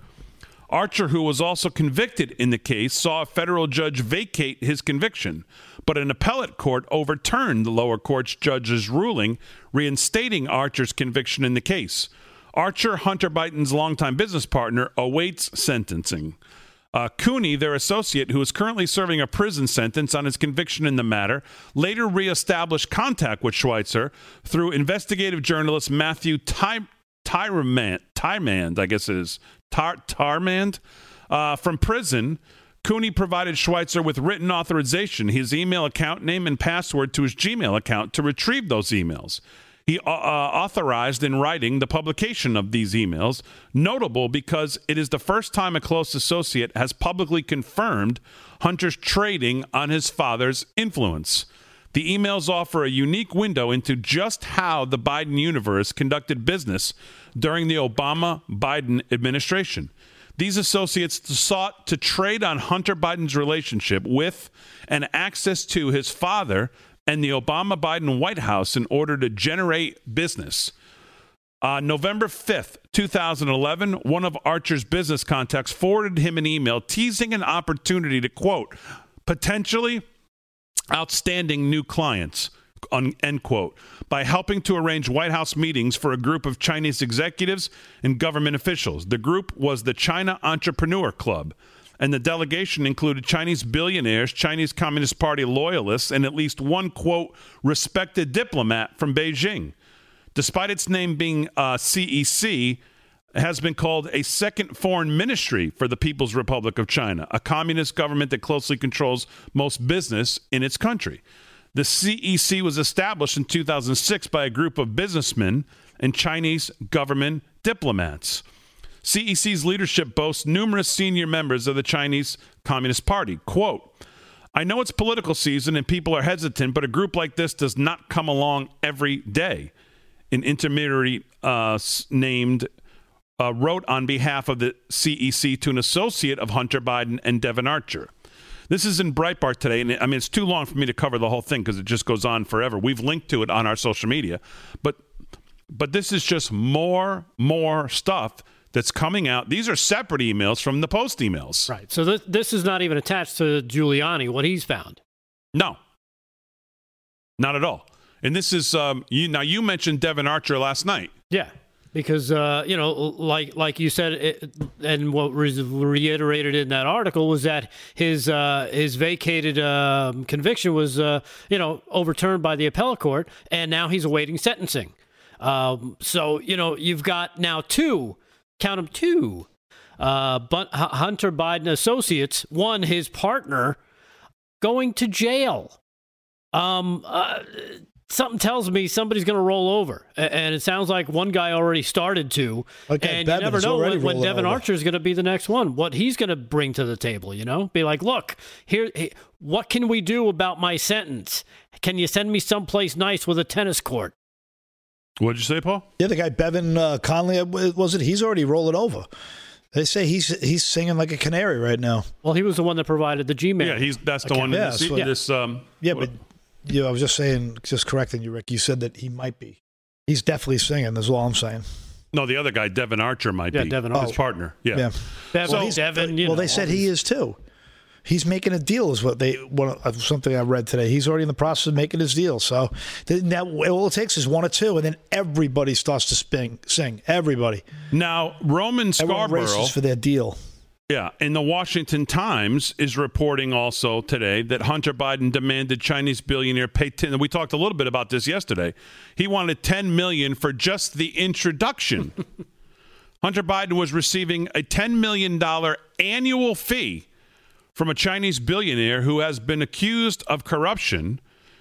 Archer, who was also convicted in the case, saw a federal judge vacate his conviction, but an appellate court overturned the lower court's judge's ruling, reinstating Archer's conviction in the case. Archer, Hunter Biden's longtime business partner, awaits sentencing. Uh, Cooney, their associate, who is currently serving a prison sentence on his conviction in the matter, later reestablished contact with Schweizer through investigative journalist Matthew Ty- Tyrmand, I guess it is, Tar- Tarmand, uh, from prison. Cooney provided Schweizer with written authorization, his email account name and password to his Gmail account to retrieve those emails. He uh, uh, authorized in writing the publication of these emails, notable because it is the first time a close associate has publicly confirmed Hunter's trading on his father's influence. The emails offer a unique window into just how the Biden universe conducted business during the Obama Biden administration. These associates sought to trade on Hunter Biden's relationship with and access to his father and the Obama Biden White House in order to generate business. Uh, November 5th, 2011, one of Archer's business contacts forwarded him an email teasing an opportunity to quote, potentially outstanding new clients, end quote, by helping to arrange White House meetings for a group of Chinese executives and government officials. The group was the China Entrepreneur Club and the delegation included Chinese billionaires, Chinese Communist Party loyalists, and at least one, quote, respected diplomat from Beijing. Despite its name being uh, CEC, has been called a second foreign ministry for the People's Republic of China, a communist government that closely controls most business in its country. The CEC was established in 2006 by a group of businessmen and Chinese government diplomats. CEC's leadership boasts numerous senior members of the Chinese Communist Party. Quote, I know it's political season and people are hesitant, but a group like this does not come along every day. An intermediary uh, named uh, wrote on behalf of the CEC to an associate of Hunter Biden and Devon Archer. This is in Breitbart today, and I mean it's too long for me to cover the whole thing because it just goes on forever. We've linked to it on our social media, but but this is just more more stuff that's coming out. These are separate emails from the post emails. Right. So th- this is not even attached to Giuliani, what he's found. No, not at all. And this is um, you. Now you mentioned Devon Archer last night. Yeah, because uh, you know, like like you said, it, and what was reiterated in that article was that his uh, his vacated uh, conviction was uh, you know overturned by the appellate court, and now he's awaiting sentencing. Um, so you know, you've got now two count them two. Uh, Hunter Biden associates, one his partner, going to jail. Um, uh, something tells me somebody's going to roll over, and it sounds like one guy already started to. Okay, and you never know when, when Devon Archer is going to be the next one. What he's going to bring to the table, you know, be like, look, here, what can we do about my sentence? Can you send me someplace nice with a tennis court? What'd you say, Paul? Yeah, the guy Bevan uh, Conley uh, was it? He's already rolling over. They say he's he's singing like a canary right now. Well, he was the one that provided the Gmail. Yeah, he's that's the one. Yeah, this, yeah. this um, yeah, but you know, I was just saying, just correcting you, Rick. You said that he might be. He's definitely singing. That's all I'm saying. No, the other guy, Devon Archer, might yeah, be. Devon Archer. His partner. Yeah. yeah. Devon, well, Devon, well know, they said he is too he's making a deal is what they one uh, something I read today. He's already in the process of making his deal. So that all it takes is one or two, and then everybody starts to sping, sing. Everybody. Now Roman Scarborough for their deal. Yeah, and the Washington Times is reporting also today that Hunter Biden demanded Chinese billionaire pay. 10, we talked a little bit about this yesterday. He wanted 10 million for just the introduction. Hunter Biden was receiving a 10 million dollar annual fee from a Chinese billionaire who has been accused of corruption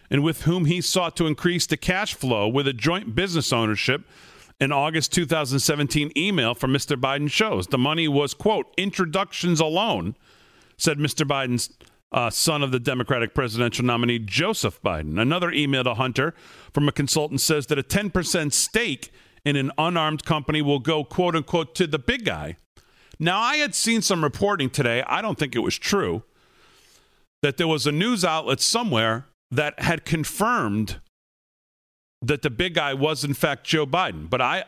and with whom he sought to increase the cash flow with a joint business ownership. An August 2017 email from Mr. Biden shows the money was, quote, introductions alone, said Mr. Biden's uh, son of the Democratic presidential nominee, Joseph Biden. Another email to Hunter from a consultant says that a 10% stake in an unarmed company will go, quote unquote, to the big guy. Now, I had seen some reporting today, I don't think it was true, that there was a news outlet somewhere that had confirmed that the big guy was in fact Joe Biden. But I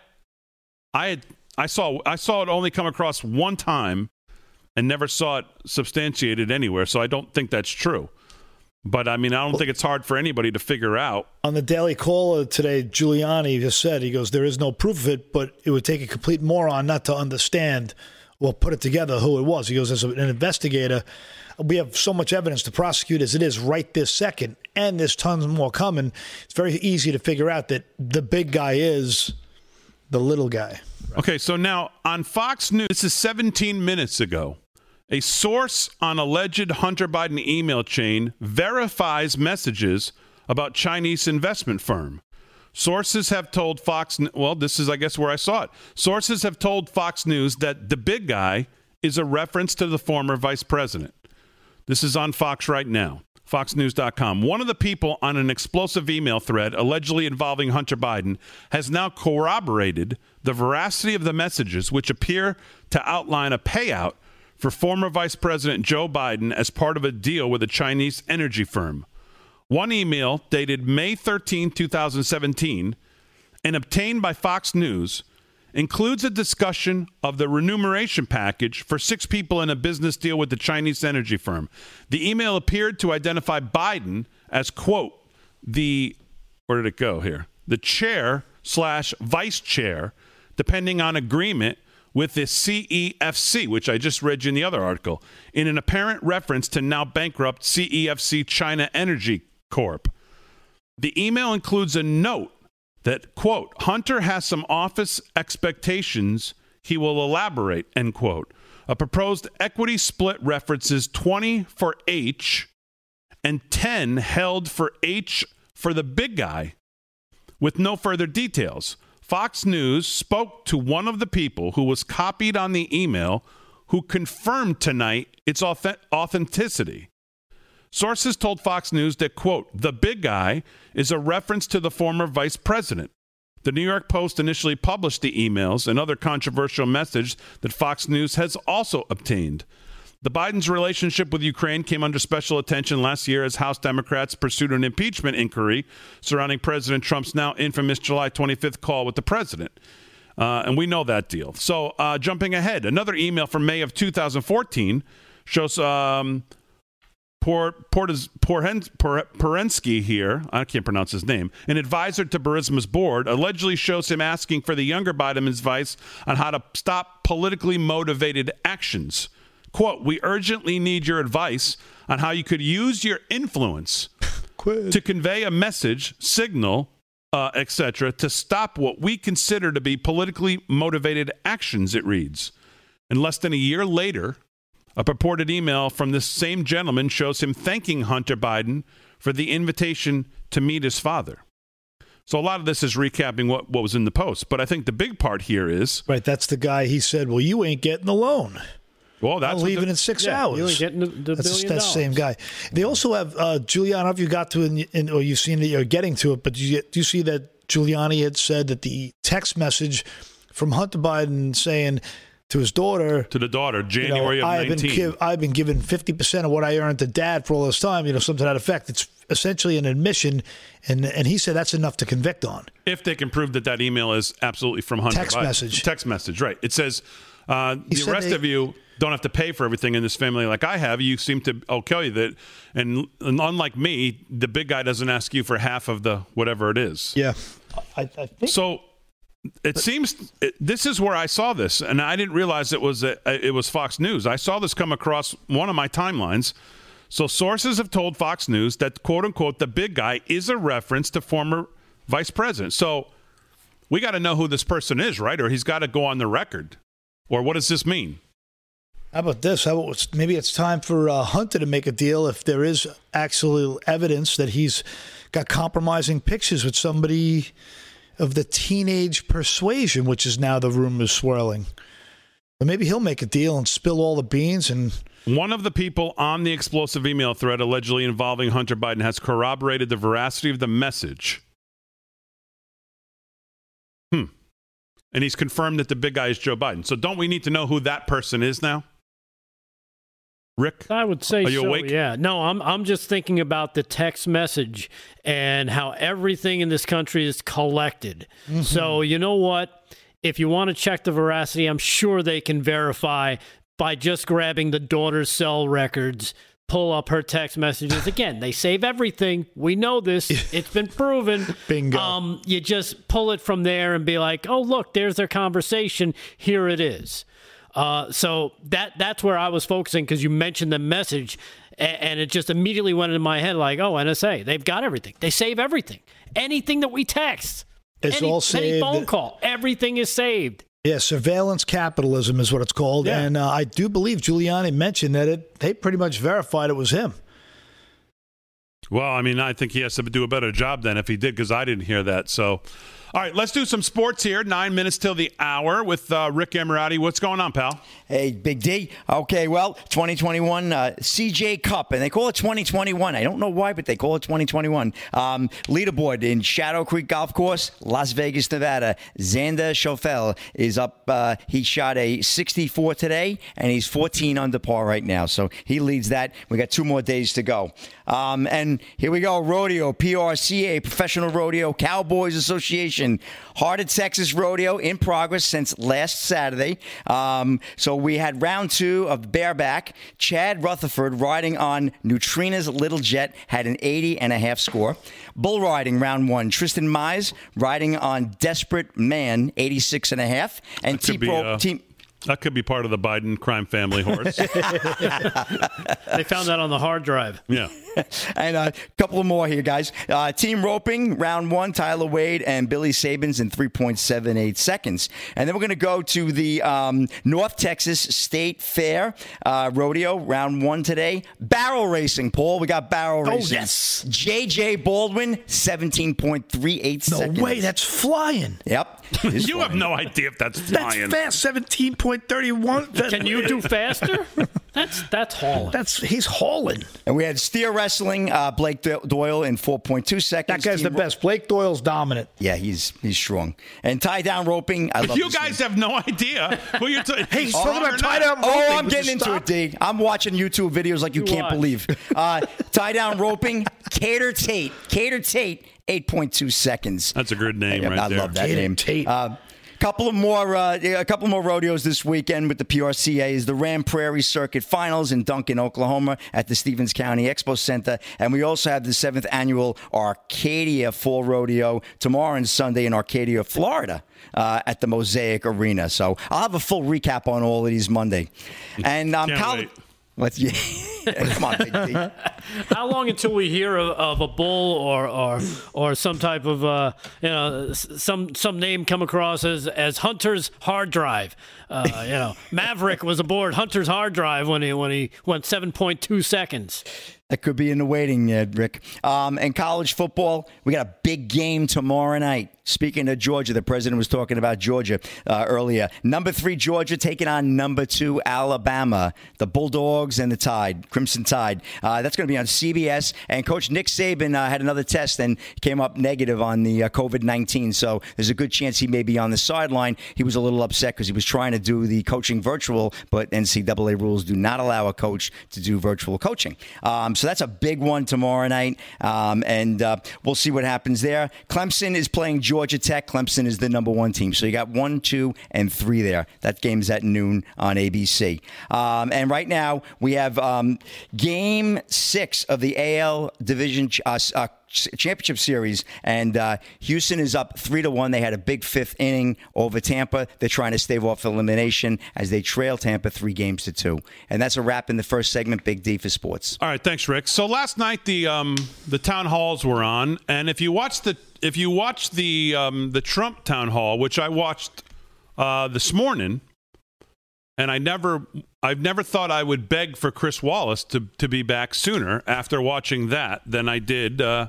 I had I saw I saw it only come across one time and never saw it substantiated anywhere, so I don't think that's true. But I mean, I don't think it's hard for anybody to figure out. On the Daily Caller today, Giuliani just said, he goes, There is no proof of it, but it would take a complete moron not to understand or put it together who it was. He goes, As an investigator, we have so much evidence to prosecute as it is right this second, and there's tons more coming. It's very easy to figure out that the big guy is the little guy. Okay, so now on Fox News, this is 17 minutes ago. A source on alleged Hunter Biden email chain verifies messages about Chinese investment firm. Sources have told Fox, well, this is, I guess, where I saw it. Sources have told Fox News that the big guy is a reference to the former vice president. This is on Fox right now, foxnews.com. One of the people on an explosive email thread allegedly involving Hunter Biden has now corroborated the veracity of the messages, which appear to outline a payout for former Vice President Joe Biden as part of a deal with a Chinese energy firm. One email dated May 13, 2017, and obtained by Fox News includes a discussion of the remuneration package for six people in a business deal with the Chinese energy firm. The email appeared to identify Biden as, quote, the, where did it go here? The chair slash vice chair, depending on agreement with the CEFC, which I just read you in the other article, in an apparent reference to now bankrupt CEFC China Energy Corp. The email includes a note that, quote, Hunter has some office expectations he will elaborate, end quote. A proposed equity split references 20 for H and 10 held for H for the big guy with no further details. Fox News spoke to one of the people who was copied on the email who confirmed tonight its authenticity. Sources told Fox News that, quote, the big guy is a reference to the former vice president. The New York Post initially published the emails and other controversial message that Fox News has also obtained. The Biden's relationship with Ukraine came under special attention last year as House Democrats pursued an impeachment inquiry surrounding President Trump's now infamous July 25th call with the president. Uh, and we know that deal. So, uh, jumping ahead, another email from May of 2014 shows um, Porensky here, I can't pronounce his name, an advisor to Burisma's board, allegedly shows him asking for the younger Biden's advice on how to stop politically motivated actions. Quote, we urgently need your advice on how you could use your influence to convey a message, signal, uh, etc., to stop what we consider to be politically motivated actions, it reads. And less than a year later, a purported email from this same gentleman shows him thanking Hunter Biden for the invitation to meet his father. So a lot of this is recapping what, what was in the post. But I think the big part here is Right, that's the guy he said, Well, you ain't getting the loan. Well, that's I'm leaving the, in six yeah, hours. You ain't getting the, the that's billion that same guy. They also have uh, Giuliani. If you got to it, in, or you've seen it, you're getting to it. But do you, do you see that Giuliani had said that the text message from Hunter Biden saying to his daughter, to the daughter, January you know, of I've 19. Been, I've been given fifty percent of what I earned to dad for all this time. You know, something to that effect. It's essentially an admission, and and he said that's enough to convict on. If they can prove that that email is absolutely from Hunter text Biden. message, text message, right? It says uh, the rest they, of you don't have to pay for everything in this family like I have. You seem to I'll tell you that, and, and unlike me, the big guy doesn't ask you for half of the whatever it is. Yeah, I, I think so. It seems it, this is where I saw this, and I didn't realize it was a, it was Fox News. I saw this come across one of my timelines. So sources have told Fox News that quote unquote the big guy is a reference to former vice president. So we got to know who this person is, right? Or he's got to go on the record. Or what does this mean? How about this? How about maybe it's time for uh, Hunter to make a deal if there is actual evidence that he's got compromising pictures with somebody of the teenage persuasion, which is now the rumors swirling. But maybe he'll make a deal and spill all the beans and. One of the people on the explosive email thread allegedly involving Hunter Biden has corroborated the veracity of the message. Hmm. And he's confirmed that the big guy is Joe Biden. So don't we need to know who that person is now? Rick, I would say Are you so. awake? Yeah, no, I'm I'm just thinking about the text message and how everything in this country is collected. Mm-hmm. So you know what? If you want to check the veracity, I'm sure they can verify by just grabbing the daughter's cell records. Pull up her text messages again. They save everything. We know this. It's been proven. Bingo. Um, you just pull it from there and be like, "Oh, look, there's their conversation. Here it is." Uh, so that that's where I was focusing because you mentioned the message, and, and it just immediately went into my head like, oh, NSA, they've got everything. They save everything. Anything that we text, It's any, all any phone call, everything is saved. Yeah, surveillance capitalism is what it's called, Yeah. and uh, I do believe Giuliani mentioned that it. They pretty much verified it was him. Well, I mean, I think he has to do a better job than if he did because I didn't hear that. So, all right, let's do some sports here. Nine minutes till the hour with uh, Rick Emirati. What's going on, pal? Hey, Big D. Okay, well, 2021 uh, CJ Cup, and they call it 2021. I don't know why, but they call it 2021. Um, leaderboard in Shadow Creek Golf Course, Las Vegas, Nevada. Xander Schauffele is up. Uh, he shot a 64 today, and he's 14 under par right now. So he leads that. We got two more days to go. Um, and here we go rodeo, PRCA, Professional Rodeo, Cowboys Association, Heart of Texas Rodeo in progress since last Saturday. Um, so we had round two of bareback. Chad Rutherford riding on Neutrina's Little Jet had an 80 and a half score. Bull riding round one. Tristan Mize riding on Desperate Man, 86 and a half. And be, T-Pro, uh, team. That could be part of the Biden crime family horse. They found that on the hard drive. yeah. and a couple of more here, guys. Uh, team roping, round one, Tyler Wade and Billy Sabins in 3.78 seconds. And then we're going to go to the um, North Texas State Fair uh, rodeo, round one today. Barrel racing, Paul. We got barrel racing. yes. JJ Baldwin, 17.38 No seconds. way, that's flying. Yep. It's You have no idea if that's flying. That's fast. Seventeen point thirty one. Can you do faster? That's that's hauling. That's he's hauling. And we had steer wrestling, uh, Blake Doyle in 4.2 seconds. That guy's the Team ro- best. Blake Doyle's dominant. Yeah, he's he's strong. And tie down roping. I love You guys one. have no idea who you're talking Hey, he's talking about tie down Oh. I'm Would getting into stop? it, D. I'm watching YouTube videos like you, You can't watch. believe. Uh, tie down roping, Cater Tate. Cater Tate, 8.2 seconds. That's a good name I, right I there. love that Cater name. Tate. Uh, couple of more, uh, a couple more rodeos this weekend with the PRCA is the Ram Prairie Circuit Finals in Duncan, Oklahoma, at the Stephens County Expo Center, and we also have the seventh annual Arcadia Fall Rodeo tomorrow and Sunday in Arcadia, Florida, uh, at the Mosaic Arena. So I'll have a full recap on all of these Monday, and um, Kyle- wait. Let's yeah, come on, Big D. How long until we hear of, of a bull or or or some type of uh, you know some some name come across as as Hunter's hard drive? Uh, you know, Maverick was aboard Hunter's hard drive when he when he went seven point two seconds. That could be in the waiting, uh, Rick. Um, and college football, we got a big game tomorrow night. Speaking of Georgia, the president was talking about Georgia uh, earlier. Number three, Georgia taking on number two, Alabama. The Bulldogs and the Tide, Crimson Tide. Uh, that's going to be on CBS. And Coach Nick Saban uh, had another test and came up negative on the uh, COVID 19. So there's a good chance he may be on the sideline. He was a little upset because he was trying to do the coaching virtual, but NCAA rules do not allow a coach to do virtual coaching. Um, so that's a big one tomorrow night. Um, and uh, we'll see what happens there. Clemson is playing Georgia Tech. Clemson is the number one team. So you got one, two, and three there. That game's at noon on ABC. Um, and right now we have um, game six of the AL Division uh, uh, championship series, and uh, Houston is up three to one. They had a big fifth inning over Tampa. They're trying to stave off elimination as they trail Tampa three games to two. And that's a wrap in the first segment. Big D for sports. All right, thanks, Rick. So last night the um, the town halls were on, and if you watch the if you watch the um, the Trump town hall, which I watched uh, this morning, and I never I've never thought I would beg for Chris Wallace to to be back sooner after watching that than I did uh,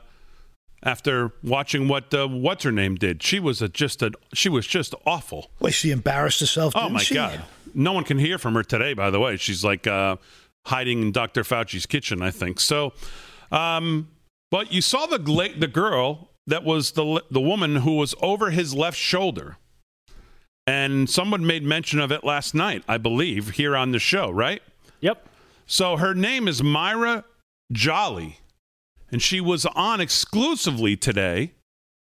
after watching what uh, what's her name did. She was a, just a she was just awful. Well, she embarrassed herself. Oh my she? god! No one can hear from her today. By the way, she's like uh, hiding in Dr. Fauci's kitchen, I think. So, um, but you saw the gla- the girl that was the the woman who was over his left shoulder, and someone made mention of it last night, I believe, here on the show, right? Yep. So her name is Mayra Joli, and she was on exclusively today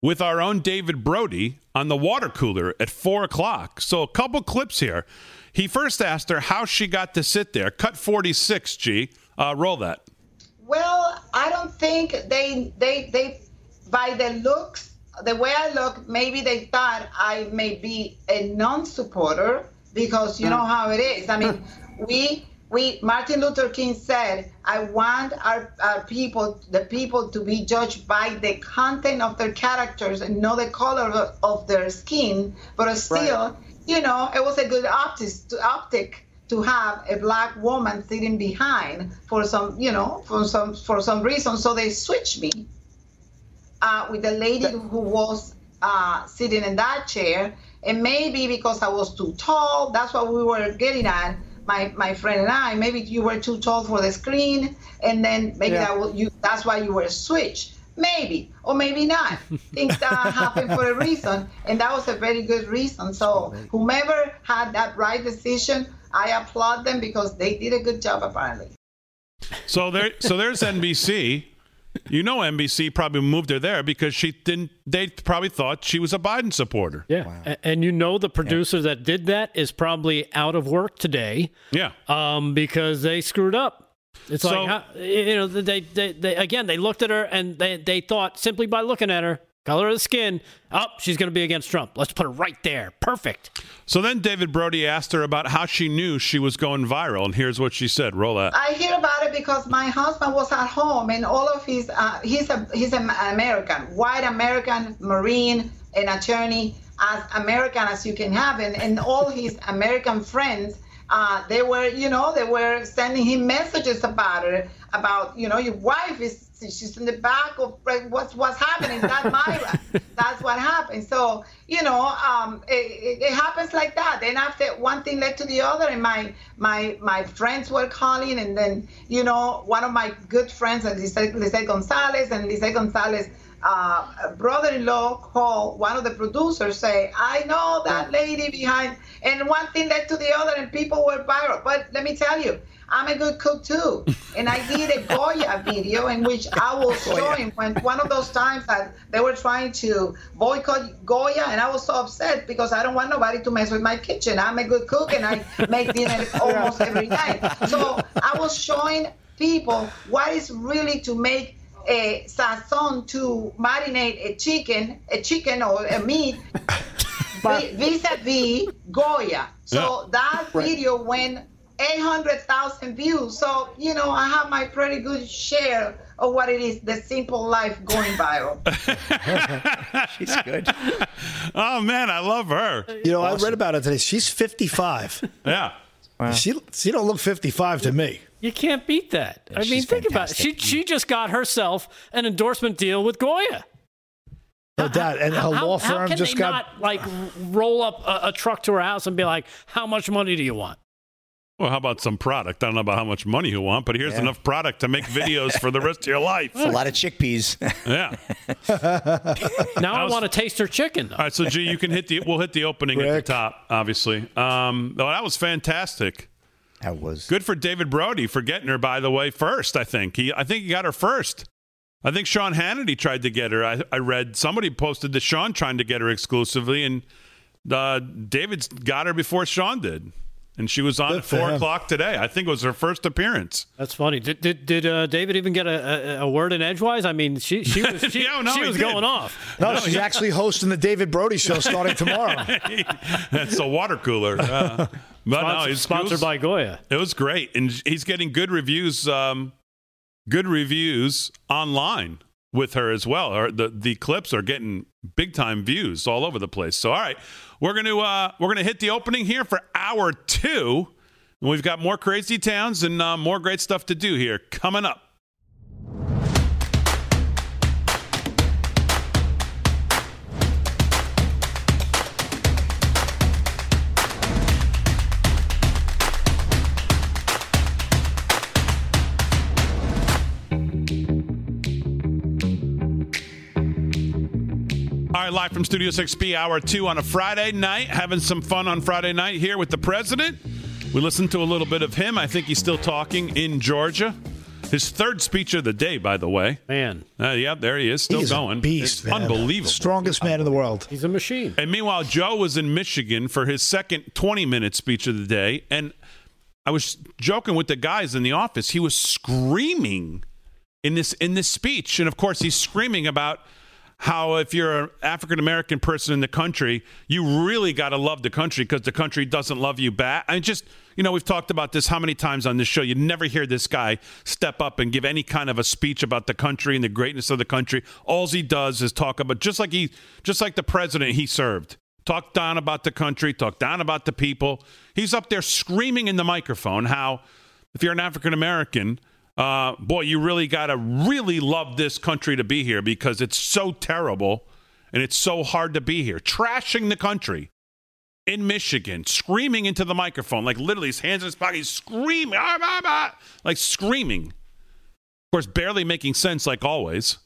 with our own David Brody on the water cooler at four o'clock. So a couple clips here. He first asked her how she got to sit there. Cut 46, G. Uh, roll that. Well, I don't think they they they by the looks, the way I look, maybe they thought I may be a non-supporter because you know mm. how it is. I mean, we we Martin Luther King said, "I want our, our people, the people, to be judged by the content of their characters and not the color of, of their skin." But still, you know, it was a good optics to optic to have a black woman sitting behind for some, you know, for some for some reason. So they switched me uh, with the lady who was uh, sitting in that chair, and maybe because I was too tall, that's what we were getting at. My, my friend and I, maybe you were too tall for the screen, and then maybe Yeah. that was you. That's why you were switched. Maybe or maybe not. Things uh, happen for a reason, and that was a very good reason. So whomever had that right decision, I applaud them because they did a good job apparently. So there, so there's NBC. You know, NBC probably moved her there because she didn't. They probably thought she was a Biden supporter. Yeah. A- And you know the producer that did that is probably out of work today Yeah. um, because they screwed up. It's So- like, you know, they, they, they, again, they looked at her and they, they thought simply by looking at her, color of the skin, oh, she's going to be against Trump. Let's put her right there. Perfect. So then David Brody asked her about how she knew she was going viral, and here's what she said. Roll that. I hear about it because my husband was at home and all of his uh, he's a he's an American, white American Marine, an attorney, as American as you can have, and, and all his American friends. Uh, they were, you know, they were sending him messages about it, about, you know, your wife is, she's in the back of what's what's happening. That Mayra, that's what happened. So, you know, um, it, it, it happens like that. Then after one thing led to the other, and my my my friends were calling, and then you know, one of my good friends, Lisette, Lisette Gonzalez, and Lisette Gonzalez. Uh, brother-in-law called one of the producers say i know that lady behind and one thing led to the other and people were viral. But let me tell you i'm a good cook too. And i did a goya video in which i was showing when one of those times that they were trying to boycott goya and i was so upset because i don't want nobody to mess with my kitchen. I'm a good cook and i make dinner almost every night. So i was showing people what is really to make Eh, a sazon to marinate a chicken, a chicken or a meat vi- vis-a-vis Goya. So that video went 800,000 views. So, you know, I have my pretty good share of what it is, the simple life going viral. She's good. Oh man, I love her. You know, I read about it today. She's 55. Yeah. She she don't look 55 to me. You can't beat that. I mean, she's think about it. She, she just got herself an endorsement deal with Goya. No doubt. And her How, law how firm can just they got. not like roll up a, a truck to her house and be like, "How much money do you want?" Well, how about some product? I don't know about how much money you want, but here's Yeah. enough product to make videos for the rest of your life. a lot of chickpeas. Yeah. Now I was- want to taste her chicken. Though. All right, so G, you can hit the. We'll hit the opening at the top, obviously. Um, oh, that was fantastic. That was Good for David Brody for getting her. By the way, first I think he. I think he got her first. I think Sean Hannity tried to get her. I, I read somebody posted that Sean trying to get her exclusively, and uh, David's got her before Sean did, and she was on Good at four him. o'clock today. I think it was her first appearance. That's funny. Did did, did uh, David even get a, a, a word in edgewise? I mean, she she was she, Yeah, no, she was did. going off. No, she's actually hosting the David Brody show starting tomorrow. That's a water cooler. Uh, but no, Sponsored, it's sponsored by Goya. It was great, and he's getting good reviews. Um, good reviews online with her as well. Or the the clips are getting big time views all over the place. So all right, we're gonna uh, we're gonna hit the opening here for hour two. And we've got more crazy towns and uh, more great stuff to do here coming up. All right, live from Studio 6B, hour two on a Friday night. Having some fun on Friday night here with the president. We listened to a little bit of him. I think he's still talking in Georgia. His third speech of the day, by the way. Man. Uh, yeah, there he is, still He's going. a beast, It's man. unbelievable. Strongest man in the world. He's a machine. And meanwhile, Joe was in Michigan for his second 20 minute speech of the day. And I was joking with the guys in the office. He was screaming in this in this speech. And of course, he's screaming about how if you're an African American person in the country, you really got to love the country because the country doesn't love you back. I just, you know, we've talked about this how many times on this show. You never hear this guy step up and give any kind of a speech about the country and the greatness of the country. All he does is talk about just like he just like the president he served. Talk down about the country, talk down about the people. He's up there screaming in the microphone how if you're an African American, uh, boy, you really got to really love this country to be here because it's so terrible and it's so hard to be here. Trashing the country in Michigan, screaming into the microphone, like literally his hands in his pocket, screaming, ah, ah, ah, like screaming. Of course, barely making sense, like always.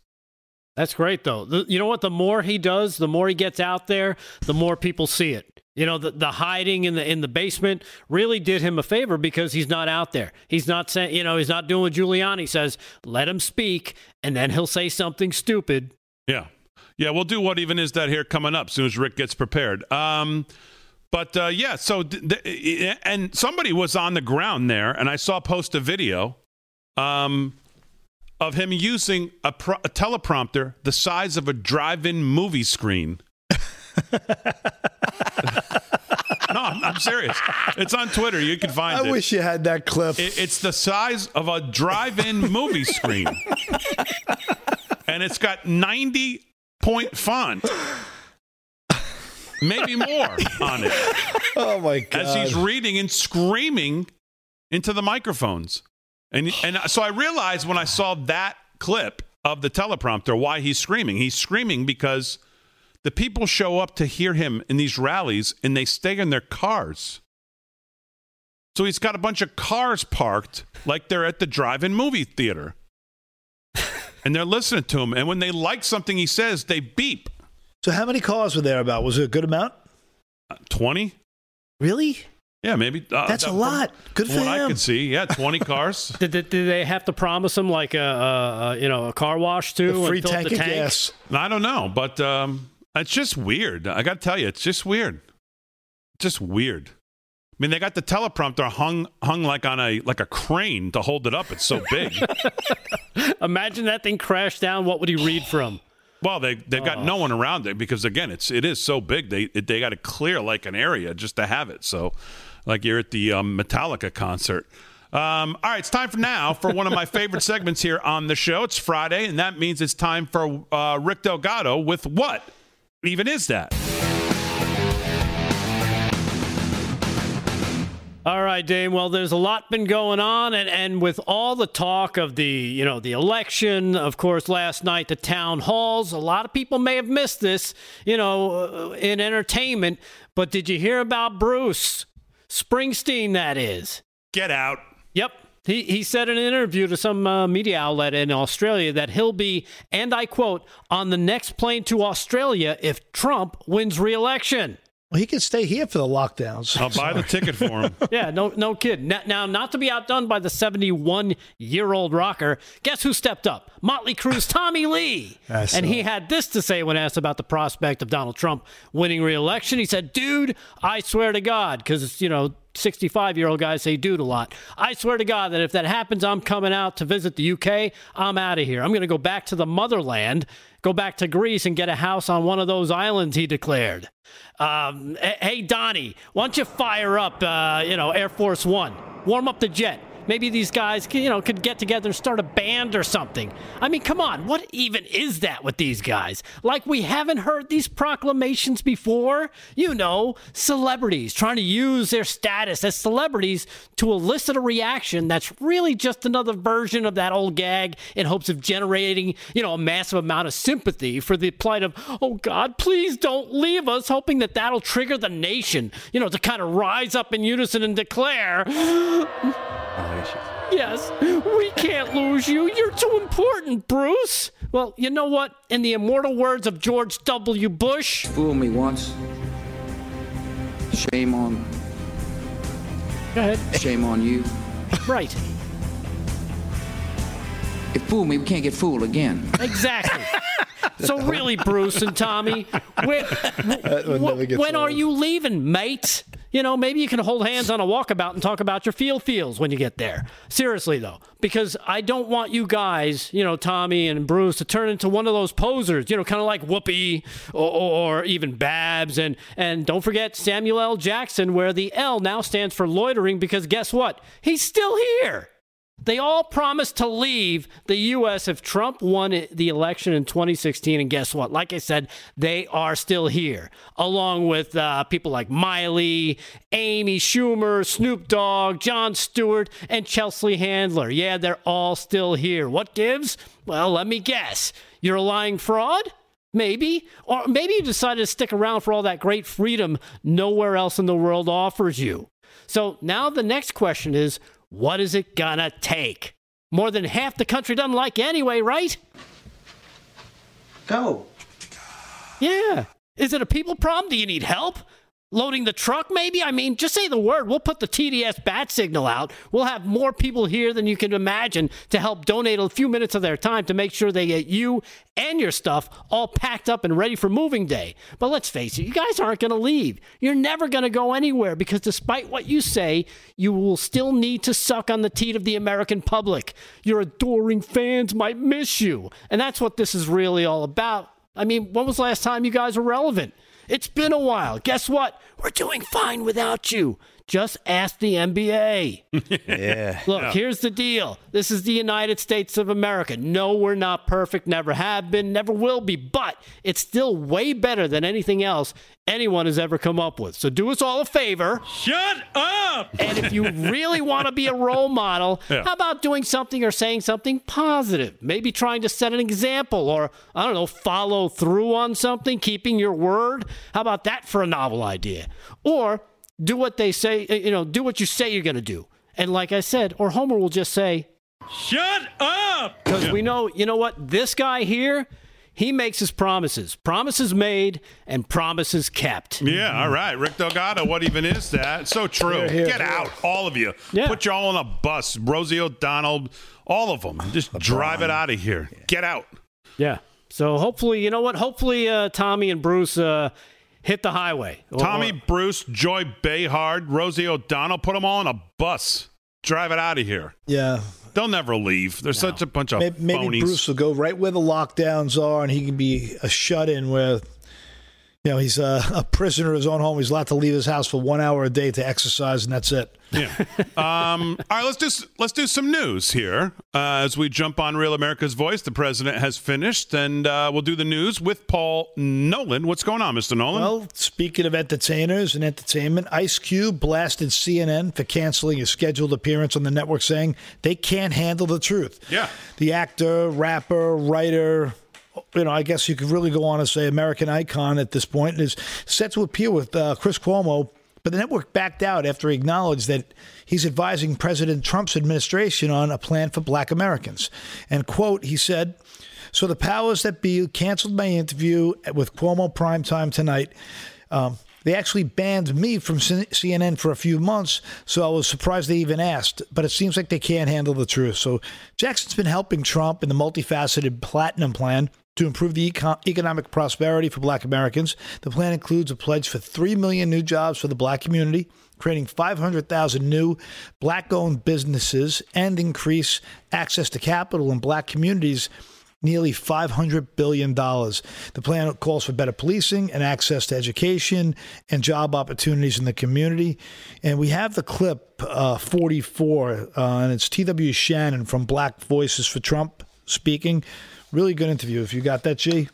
That's great, though. The, you know what? The more he does, the more he gets out there, the more people see it. You know, the, the hiding in the in the basement really did him a favor because he's not out there. He's not saying, you know, he's not doing what Giuliani says. Let him speak, and then he'll say something stupid. Yeah. Yeah, we'll do what even is that here coming up as soon as Rick gets prepared. Um, but uh, yeah, so th- th- and somebody was on the ground there, and I saw post a video um, of him using a, pro- a teleprompter the size of a drive-in movie screen. no, I'm, I'm serious. It's on Twitter. You can find I it. I wish you had that clip. It- it's the size of a drive-in movie screen, and it's got 90 point font, maybe more on it, oh my god! as he's reading and screaming into the microphones. And and so I realized when I saw that clip of the teleprompter why he's screaming. He's screaming because the people show up to hear him in these rallies and they stay in their cars. So he's got a bunch of cars parked like they're at the drive-in movie theater. and they're listening to him and when they like something he says, they beep. so how many cars were there? About was it a good amount? 20? Really? Yeah, maybe. Uh, That's a that- lot. Good From for what I him. could see, yeah, 20 cars. Did, did, did they have to promise him like a, a, a you know a car wash too? The free fill up tank the of tank? gas. I don't know, but um, it's just weird. I got to tell you, it's just weird. Just weird. I mean, they got the teleprompter hung hung like on a like a crane to hold it up. It's so big. Imagine that thing crashed down. What would he read from? well, they they've got no one around it because again, it's it is so big. They it, they got to clear like an area just to have it. So, like you're at the um, Metallica concert. Um, all right, it's time for now for one of my favorite segments here on the show. It's Friday, and that means it's time for uh, Rick Delgado with what even is that? All right, Dame. Well, there's a lot been going on, and, and with all the talk of the you know the election, of course, last night the town halls. A lot of people may have missed this, you know, uh, in entertainment. But did you hear about Bruce Springsteen? That is. Get out. Yep. He, he said in an interview to some uh, media outlet in Australia that he'll be, and I quote, on the next plane to Australia if Trump wins re-election. Well, he could stay here for the lockdowns. I'll buy the ticket for him. Yeah, no, no kid. Now, now, not to be outdone by the 71 year old rocker, guess who stepped up? Motley Crue's Tommy Lee. And he had this to say when asked about the prospect of Donald Trump winning re election. He said, Dude, I swear to God, because, you know, 65 year old guys say dude a lot. I swear to God that if that happens, I'm coming out to visit the UK. I'm out of here. I'm going to go back to the motherland, go back to Greece and get a house on one of those islands, he declared. Um, hey, Donnie, why don't you fire up, uh, you know, Air Force One? Warm up the jet. Maybe these guys, you know, could get together and start a band or something. I mean, come on, what even is that with these guys? Like we haven't heard these proclamations before? You know, celebrities trying to use their status as celebrities to elicit a reaction that's really just another version of that old gag in hopes of generating, you know, a massive amount of sympathy for the plight of, "Oh God, please don't leave us," hoping that that'll trigger the nation, you know, to kind of rise up in unison and declare, Yes, we can't lose you. You're too important, Bruce. Well, you know what? In the immortal words of George W. Bush, Fool me once. Shame on. Go ahead. Shame on you. Right. If fool me, we can't get fooled again. Exactly. so really, Bruce and Tommy, when, when are you leaving, mate? You know, maybe you can hold hands on a walkabout and talk about your feel feels when you get there. Seriously though, because I don't want you guys, you know, Tommy and Bruce, to turn into one of those posers. You know, kind of like Whoopi or, or even Babs, and and don't forget Samuel L. Jackson, where the L now stands for loitering, because guess what? He's still here. They all promised to leave the U.S. if Trump won the election in 2016. And guess what? Like I said, they are still here, along with uh, people like Miley, Amy Schumer, Snoop Dogg, Jon Stewart, and Chelsea Handler. Yeah, they're all still here. What gives? Well, let me guess. You're a lying fraud? Maybe. Or maybe you decided to stick around for all that great freedom nowhere else in the world offers you. So now the next question is what is it gonna take? More than half the country doesn't like you anyway, right? Go. Yeah. Is it a people problem? Do you need help? Loading the truck, maybe? I mean, just say the word. We'll put the TDS bat signal out. We'll have more people here than you can imagine to help donate a few minutes of their time to make sure they get you and your stuff all packed up and ready for moving day. But let's face it, you guys aren't going to leave. You're never going to go anywhere because despite what you say, you will still need to suck on the teat of the American public. Your adoring fans might miss you. And that's what this is really all about. I mean, when was the last time you guys were relevant? It's been a while. Guess what? We're doing fine without you. Just ask the NBA. Yeah. Look, here's the deal. This is the United States of America. No, we're not perfect, never have been, never will be, but it's still way better than anything else anyone has ever come up with. So do us all a favor. Shut up! And if you really want to be a role model, Yeah. how about doing something or saying something positive? Maybe trying to set an example or, I don't know, follow through on something, keeping your word. How about that for a novel idea? Or do what they say, uh, you know, do what you say you're going to do. And like I said, or Homer will just say, Shut up! because we know, you know what? This guy here, he makes his promises. Promises made and promises kept. Yeah, all right. Rick Delgado, what even is that? So true. Here, here, Get here. out, all of you. Yeah. Put you all on a bus. Rosie O'Donnell, all of them. Just drive it out of here. Get out. Yeah. So hopefully, you know what? Hopefully, uh, Tommy and Bruce uh, hit the highway. Tommy or- Bruce, Joy Behar, Rosie O'Donnell, put them all on a bus. Drive it out of here. Yeah. They'll never leave. They're such a bunch of Maybe, maybe phonies. Bruce will go right where the lockdowns are, and he can be a shut in where, you know, he's a, a prisoner of his own home. He's allowed to leave his house for one hour a day to exercise, and that's it. Yeah. Um, all right, let's do let's do some news here uh, as we jump on Real America's Voice. The president has finished, and uh, we'll do the news with Paul Nolan. What's going on, Mr. Nolan? Well, speaking of entertainers and entertainment, Ice Cube blasted CNN for canceling a scheduled appearance on the network, saying they can't handle the truth. Yeah. The actor, rapper, writer, you know, I guess you could really go on and say American icon at this point, is set to appear with uh, Chris Cuomo. But the network backed out after he acknowledged that he's advising President Trump's administration on a plan for black Americans. And, quote, he said, So the powers that be canceled my interview with Cuomo primetime tonight. Um, they actually banned me from CNN for a few months, so I was surprised they even asked. But it seems like they can't handle the truth. So Jackson's been helping Trump in the multifaceted Platinum Plan to improve the eco- economic prosperity for black Americans. The plan includes a pledge for 3 million new jobs for the black community, creating 500,000 new black owned businesses, and increase access to capital in black communities nearly $500 billion. The plan calls for better policing and access to education and job opportunities in the community. And we have the clip uh, 44, uh, and it's T.W. Shannon from Black Voices for Trump speaking. Really good interview. If you got that, G.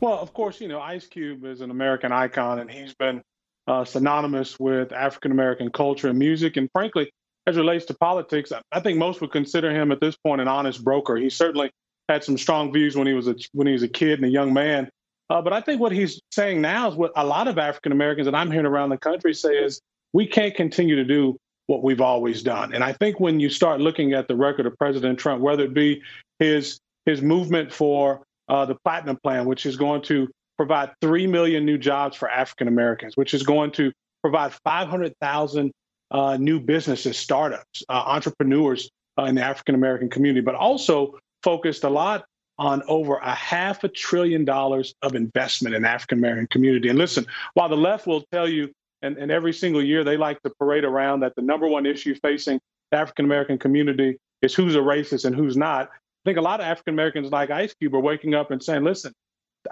Well, of course, you know, Ice Cube is an American icon, and he's been uh, synonymous with African American culture and music. And frankly, as relates to politics, I think most would consider him at this point an honest broker. He certainly had some strong views when he was a when he was a kid and a young man. Uh, but I think what he's saying now is what a lot of African Americans that I'm hearing around the country say is we can't continue to do what we've always done. And I think when you start looking at the record of President Trump, whether it be his his movement for uh, the Platinum Plan, which is going to provide three million new jobs for African Americans, which is going to provide 500,000 uh, new businesses, startups, uh, entrepreneurs uh, in the African American community, but also focused a lot on over a half a trillion dollars of investment in African American community. And listen, while the left will tell you, and, and every single year they like to parade around that the number one issue facing the African American community is who's a racist and who's not. I think a lot of African Americans like Ice Cube are waking up and saying, listen,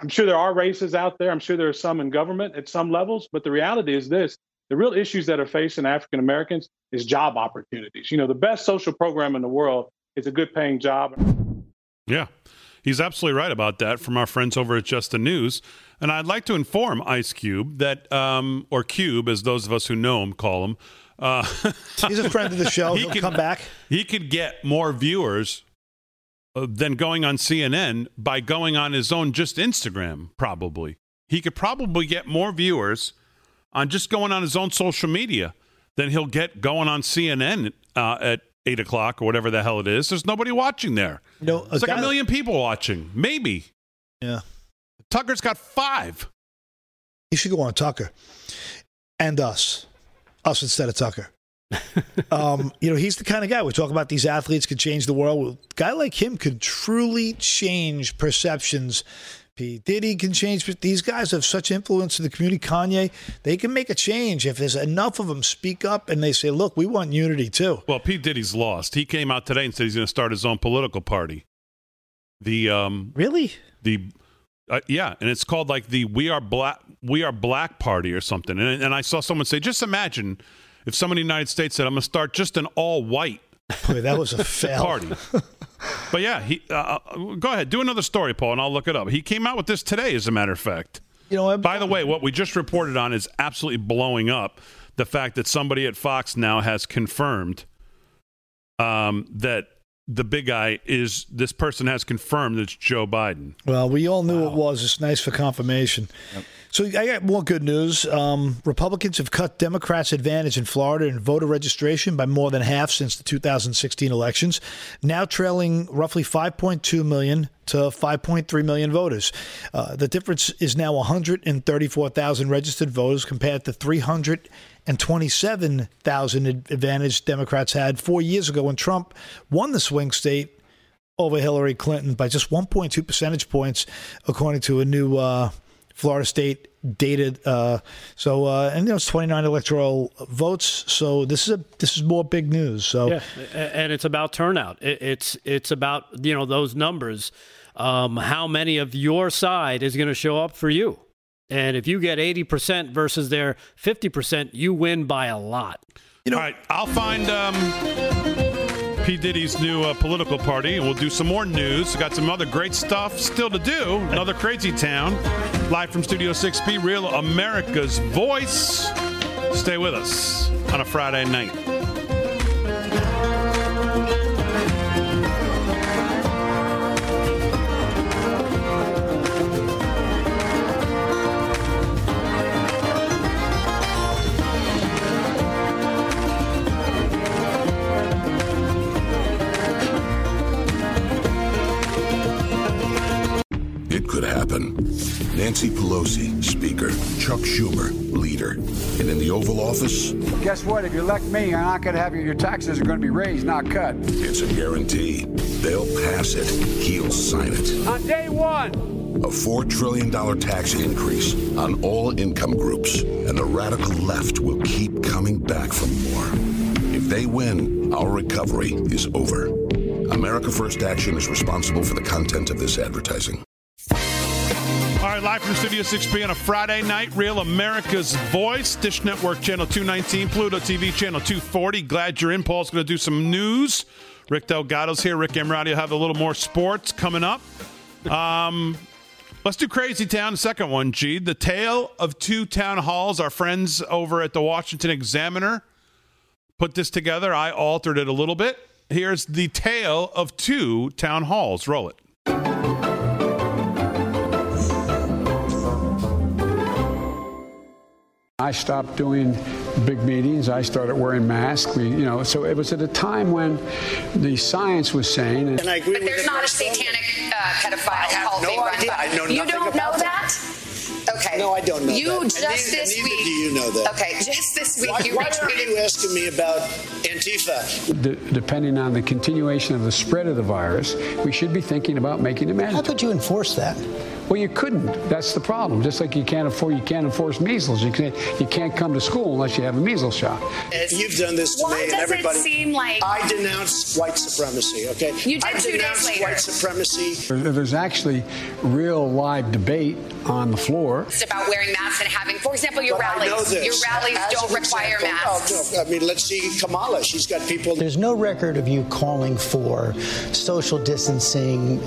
I'm sure there are races out there. I'm sure there are some in government at some levels, but the reality is this the real issues that are facing African Americans is job opportunities. You know, the best social program in the world is a good paying job. Yeah. He's absolutely right about that from our friends over at Just the News. And I'd like to inform Ice Cube that, um, or Cube, as those of us who know him call him. Uh, He's a friend of the show. he He'll could, come back. He could get more viewers than going on CNN by going on his own just Instagram, probably. He could probably get more viewers on just going on his own social media than he'll get going on CNN uh, at eight o'clock or whatever the hell it is. There's nobody watching there. No, it's like a million people watching, maybe. Yeah. Tucker's got five. He should go on Tucker and us, us instead of Tucker. um, you know, he's the kind of guy we talk about. These athletes could change the world. A guy like him could truly change perceptions P. Diddy can change. These guys have such influence in the community. Kanye, they can make a change if there's enough of them speak up and they say, "Look, we want unity too." Well, P. Diddy's lost. He came out today and said he's going to start his own political party. The um, really the uh, yeah, and it's called like the We Are Black We Are Black Party or something. And, and I saw someone say, just imagine if someone in the United States said, "I'm going to start just an all white." That was a fail party. But yeah, he uh, uh, go ahead, do another story, Paul, and I'll look it up. He came out with this today, as a matter of fact. You know, I'm, by the way, what we just reported on is absolutely blowing up. The fact that somebody at Fox now has confirmed um, that the big guy is this person has confirmed it's Joe Biden. Well, we all knew wow. it was. It's nice for confirmation. Yep. So I got more good news. Um, Republicans have cut Democrats' advantage in Florida in voter registration by more than half since the 2016 elections, now trailing roughly 5.2 million to 5.3 million voters. Uh, the difference is now 134,000 registered voters compared to 327,000 advantage Democrats had four years ago when Trump won the swing state over Hillary Clinton by just 1.2 percentage points, according to a new uh, Florida State dated. Uh, so uh, and you know it's 29 electoral votes. So this is a this is more big news. So yeah, and it's about turnout. it's it's about you know those numbers. Um, how many of your side is going to show up for you? And if you get 80% versus their 50%, you win by a lot. You know, All right, I'll find um, P. Diddy's new uh, political party, we'll do some more news. Got some other great stuff still to do. Another crazy town. Live from Studio 6B, Real America's Voice. Stay with us on a Friday night. Happen. Nancy Pelosi, Speaker. Chuck Schumer, Leader. And in the Oval Office? Guess what? If you elect me, you're not going to have your, your taxes are going to be raised, not cut. It's a guarantee. They'll pass it. He'll sign it. On day one. A $4 trillion tax increase on all income groups. And the radical left will keep coming back for more. If they win, our recovery is over. America First Action is responsible for the content of this advertising. Live from Studio 6B on a Friday night, Real America's Voice, Dish Network Channel 219, Pluto TV Channel 240. Glad you're in. Paul's going to do some news. Rick Delgado's here. Rick Emirati will have a little more sports coming up. Um, let's do Crazy Town, second one, G. The tale of two town halls. Our friends over at the Washington Examiner put this together. I altered it a little bit. Here's the tale of two town halls. Roll it. I stopped doing big meetings. I started wearing masks. We, you know, so it was at a time when the science was saying. And I agree But there's the not a satanic uh, pedophile I have cult no being run idea. by- I know You don't know that. that? Okay. No, I don't know You that. And just neither- this neither week. do you know that. Okay, just this week Why, you why are you asking me about Antifa? D- depending on the continuation of the spread of the virus, we should be thinking about making it How mandatory. could you enforce that? Well, you couldn't. That's the problem. Just like you can't afford, you can't enforce measles. You can't, you can't come to school unless you have a measles shot. If You've done this to Why me and does it seem like- I denounce white supremacy. Okay, You did I two days denounce later. white supremacy. There's actually real live debate on the floor. It's about wearing masks and having, for example, your But I know rallies. this. Your rallies As don't require example- masks. Oh, no, I mean, let's see Kamala. She's got people. There's no record of you calling for social distancing,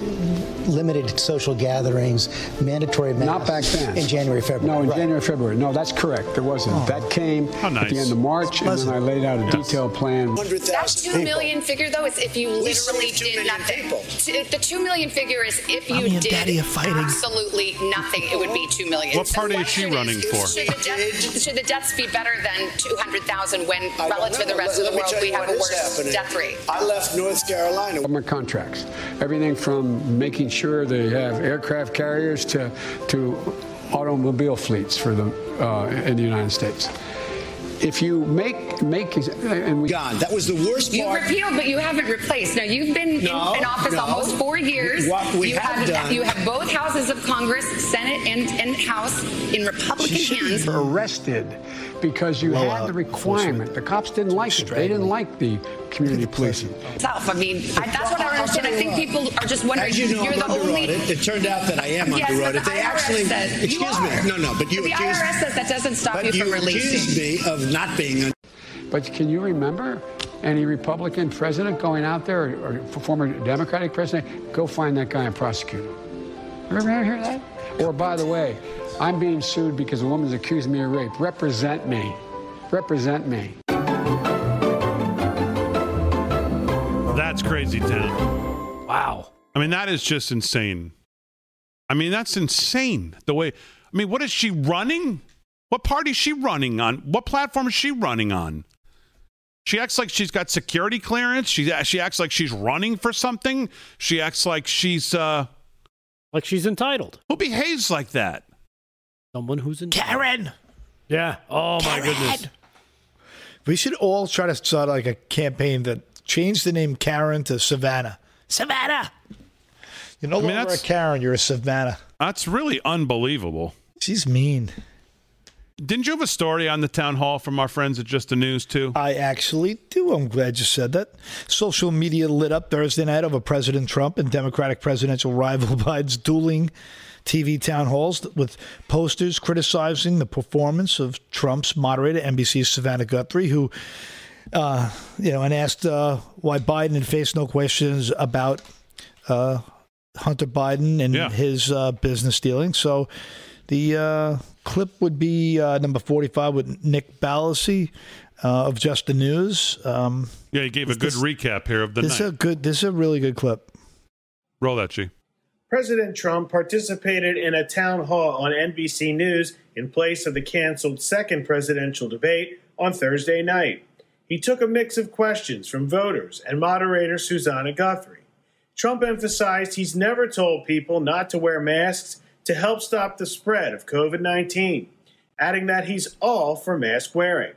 limited social gatherings, mandatory masks Not back then. in January, February. No, in Right. January, February. No, that's correct. There wasn't. Oh. That came How at the end of March, and then I laid out a Yes. detailed plan. Hundred That thousand two people. million figure, though, is if you We literally did million nothing. people. The two million figure is if you Mommy and did Daddy fighting. absolutely nothing, it would be two million. What So party is what she should- running for? Should the, death, should the deaths be better than two hundred thousand when, I relative to the rest Let- of the world, we have a is worse happening. death rate? I left North Carolina. Government contracts, everything from making sure they have aircraft carriers to to automobile fleets for the uh, in the United States. If you make make and we Gone. That was the worst You part. repealed, but you haven't replaced. Now you've been No, in, in office no. almost four years. What we you have done- you have both houses of Congress, Senate and, and House, in Republican hands. were arrested because you Blow had the requirement. The cops didn't like it. They didn't like the community policing. Itself. I mean, I, that's what I don't understand. I think what. people are just wondering. As you know, are I'm the only. audit. It turned out that I am Yes, under but audit. the They IRS actually, says you excuse are. me, no, no, but you the accused, IRS says that doesn't stop but you you from releasing. me of not being. Un- But can you remember any Republican president going out there or, or former Democratic president, go find that guy and prosecute him? Ever hear that? Or by the way, I'm being sued because a woman's accused me of rape. Represent me. Represent me. That's crazy town. Wow. I mean, that is just insane. I mean, that's insane. The way, I mean, what is she running? What party is she running on? What platform is she running on? She acts like she's got security clearance. She she acts like she's running for something. She acts like she's uh Like she's entitled. who behaves like that? Someone who's in Karen. Yeah. Oh my goodness. We should all try to start like a campaign that change the name Karen to Savannah. Savannah. You're no I mean, longer a Karen. You're a Savannah. That's really unbelievable. She's mean. Didn't you have a story on the town hall from our friends at Just the News too? I actually do. I'm glad you said that. Social media lit up Thursday night over President Trump and Democratic presidential rival Biden's dueling TV town halls with posters criticizing the performance of Trump's moderator, NBC's Savannah Guthrie, who, uh, you know, and asked uh, why Biden had faced no questions about uh, Hunter Biden and Yeah. his uh, business dealings. So the uh, clip would be uh, number 45 with Nick Ballasy uh, of Just the News. Um, Yeah, he gave a good this- recap here of the this is a good. This is a really good clip. Roll that, G. President Trump participated in a town hall on NBC News in place of the canceled second presidential debate on Thursday night. He took a mix of questions from voters and moderator Susanna Guthrie. Trump emphasized he's never told people not to wear masks to help stop the spread of COVID 19, adding that he's all for mask wearing.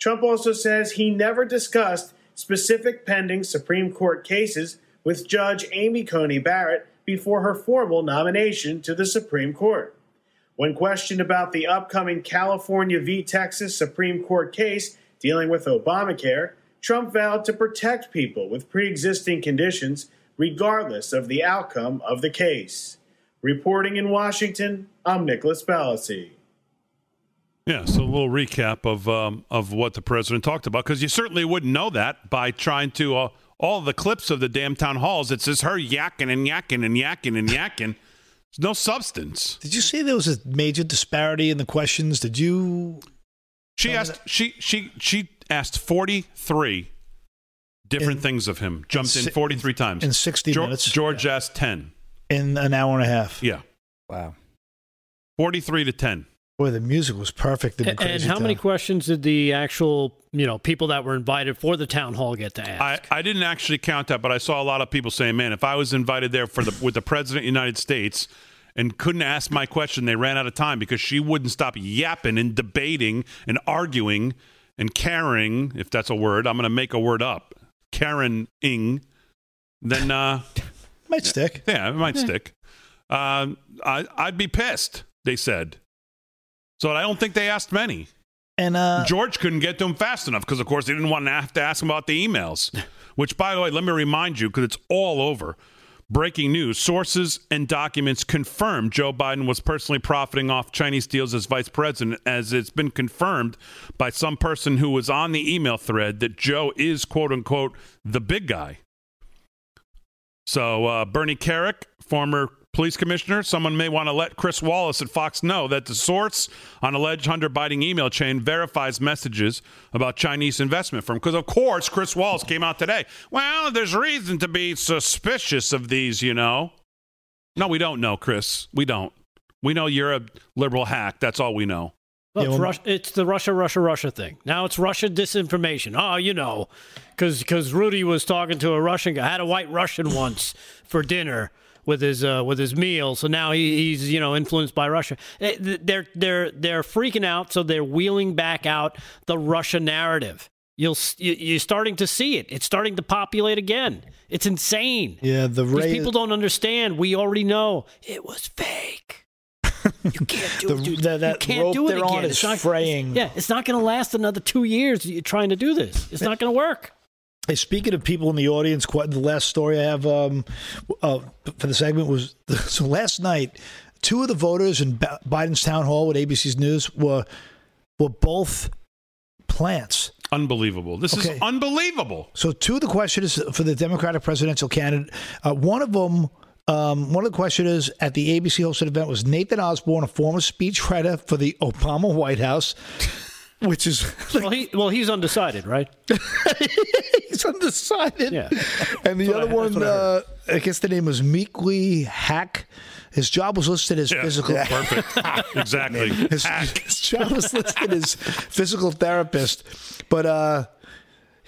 Trump also says he never discussed specific pending Supreme Court cases with Judge Amy Coney Barrett before her formal nomination to the Supreme Court. When questioned about the upcoming California v. Texas Supreme Court case dealing with Obamacare, Trump vowed to protect people with pre existing conditions, regardless of the outcome of the case. Reporting in Washington, I'm Nicholas Ballasy. Yeah, so a little recap of um, of what the president talked about because you certainly wouldn't know that by trying to uh, all the clips of the damn town halls. It's just her yakking and yakking and yakking and yakking. There's no substance. Did you see there was a major disparity in the questions? Did you? She asked. She she she asked forty three different In- things of him. Jumped in si- forty three times in 60 Geor- minutes? George asked ten. In an hour and a half. Yeah, Wow. forty three to ten. Boy, the music was perfect. in And, and Crazy how many questions did the actual, you know, people that were invited for the town hall get to ask? I, I didn't actually count that, but I saw a lot of people saying, "Man, if I was invited there for the with the president of the United States and couldn't ask my question, they ran out of time because she wouldn't stop yapping and debating and arguing and caring, if that's a word. I'm going to make a word up, Karen-ing. Then, uh, Might stick. yeah, it might stick. Um, I, I'd be pissed. They said. So I don't think they asked many. And uh, George couldn't get to him fast enough because, of course, they didn't want to have to ask him about the emails. Which, by the way, let me remind you because it's all over. Breaking news: Sources and documents confirm Joe Biden was personally profiting off Chinese deals as vice president, as it's been confirmed by some person who was on the email thread that Joe is "quote unquote" the big guy. So uh, Bernie Kerik, former police commissioner, someone may want to let Chris Wallace at Fox know that the source on alleged Hunter Biden email chain verifies messages about Chinese investment firm. Because of course, Chris Wallace came out today. Well, there's reason to be suspicious of these, you know. No, we don't know, Chris. We don't. We know you're a liberal hack. That's all we know. Well, it's, Russia, it's the Russia, Russia, Russia thing. Now it's Russia disinformation. Oh, you know, because Rudy was talking to a Russian guy, had a white Russian once for dinner with his uh, with his meal. So now he, he's you know influenced by Russia. Eh, They're they're they're freaking out. So they're wheeling back out the Russia narrative. You'll you're starting to see it. It's starting to populate again. It's insane. yeah, the These people don't understand. We already know it was fake. You can't do The- it. dude. that- that you can't rope do it they're again. on It's is not, fraying. Yeah, it's not going to last another two years. You're trying to do this. It's not going to work. Hey, speaking of people in the audience, quite the last story I have um, uh, for the segment was so last night, two of the voters in Biden's town hall with ABC's News were were both plants. Unbelievable. This Okay. is unbelievable. So two of the questions for the Democratic presidential candidate, uh, one of them. Um, one of the questioners at the ABC hosted event was Nathan Osburn, a former speechwriter for the Obama White House, which is Well, he, well, he's undecided, right? he's undecided. Yeah. And the other I- one, what I uh, I guess the name was Mieke Haeck. His job was listed as Yeah, physical. Perfect. exactly. His, his job was listed as physical therapist, but uh,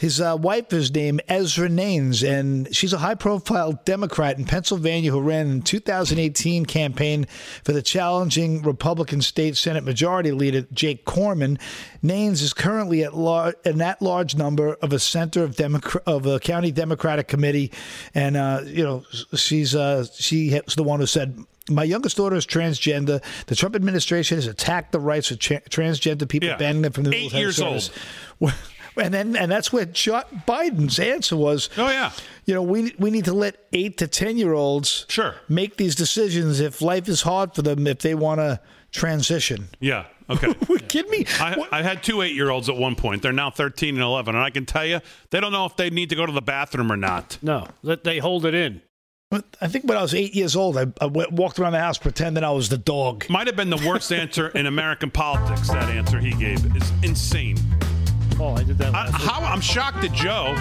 his uh, wife is named Ezra Nanes, and she's a high-profile Democrat in Pennsylvania who ran in 2018 campaign for the challenging Republican state Senate Majority Leader Jake Corman. Nanes is currently at lar- an at-large number of a center of of a county Democratic committee, and uh, you know she's uh, she was the one who said. My youngest daughter is transgender. The Trump administration has attacked the rights of tra- transgender people, Yeah. banning them from the Eight military years service. And then, and that's where Joe Biden's answer was. Oh yeah. You know, we we need to let eight to ten year olds Sure. make these decisions if life is hard for them if they want to transition. Yeah. Okay. Kidding me? I, I had two eight year olds at one point. They're now 13 and 11. And I can tell you, they don't know if they need to go to the bathroom or not. No, that they hold it in. I think when I was eight years old, I, I went, walked around the house pretending I was the dog. Might have been the worst answer in American politics, that answer he gave. is insane. Paul, I did that. I, Last week. how I'm shocked at Joe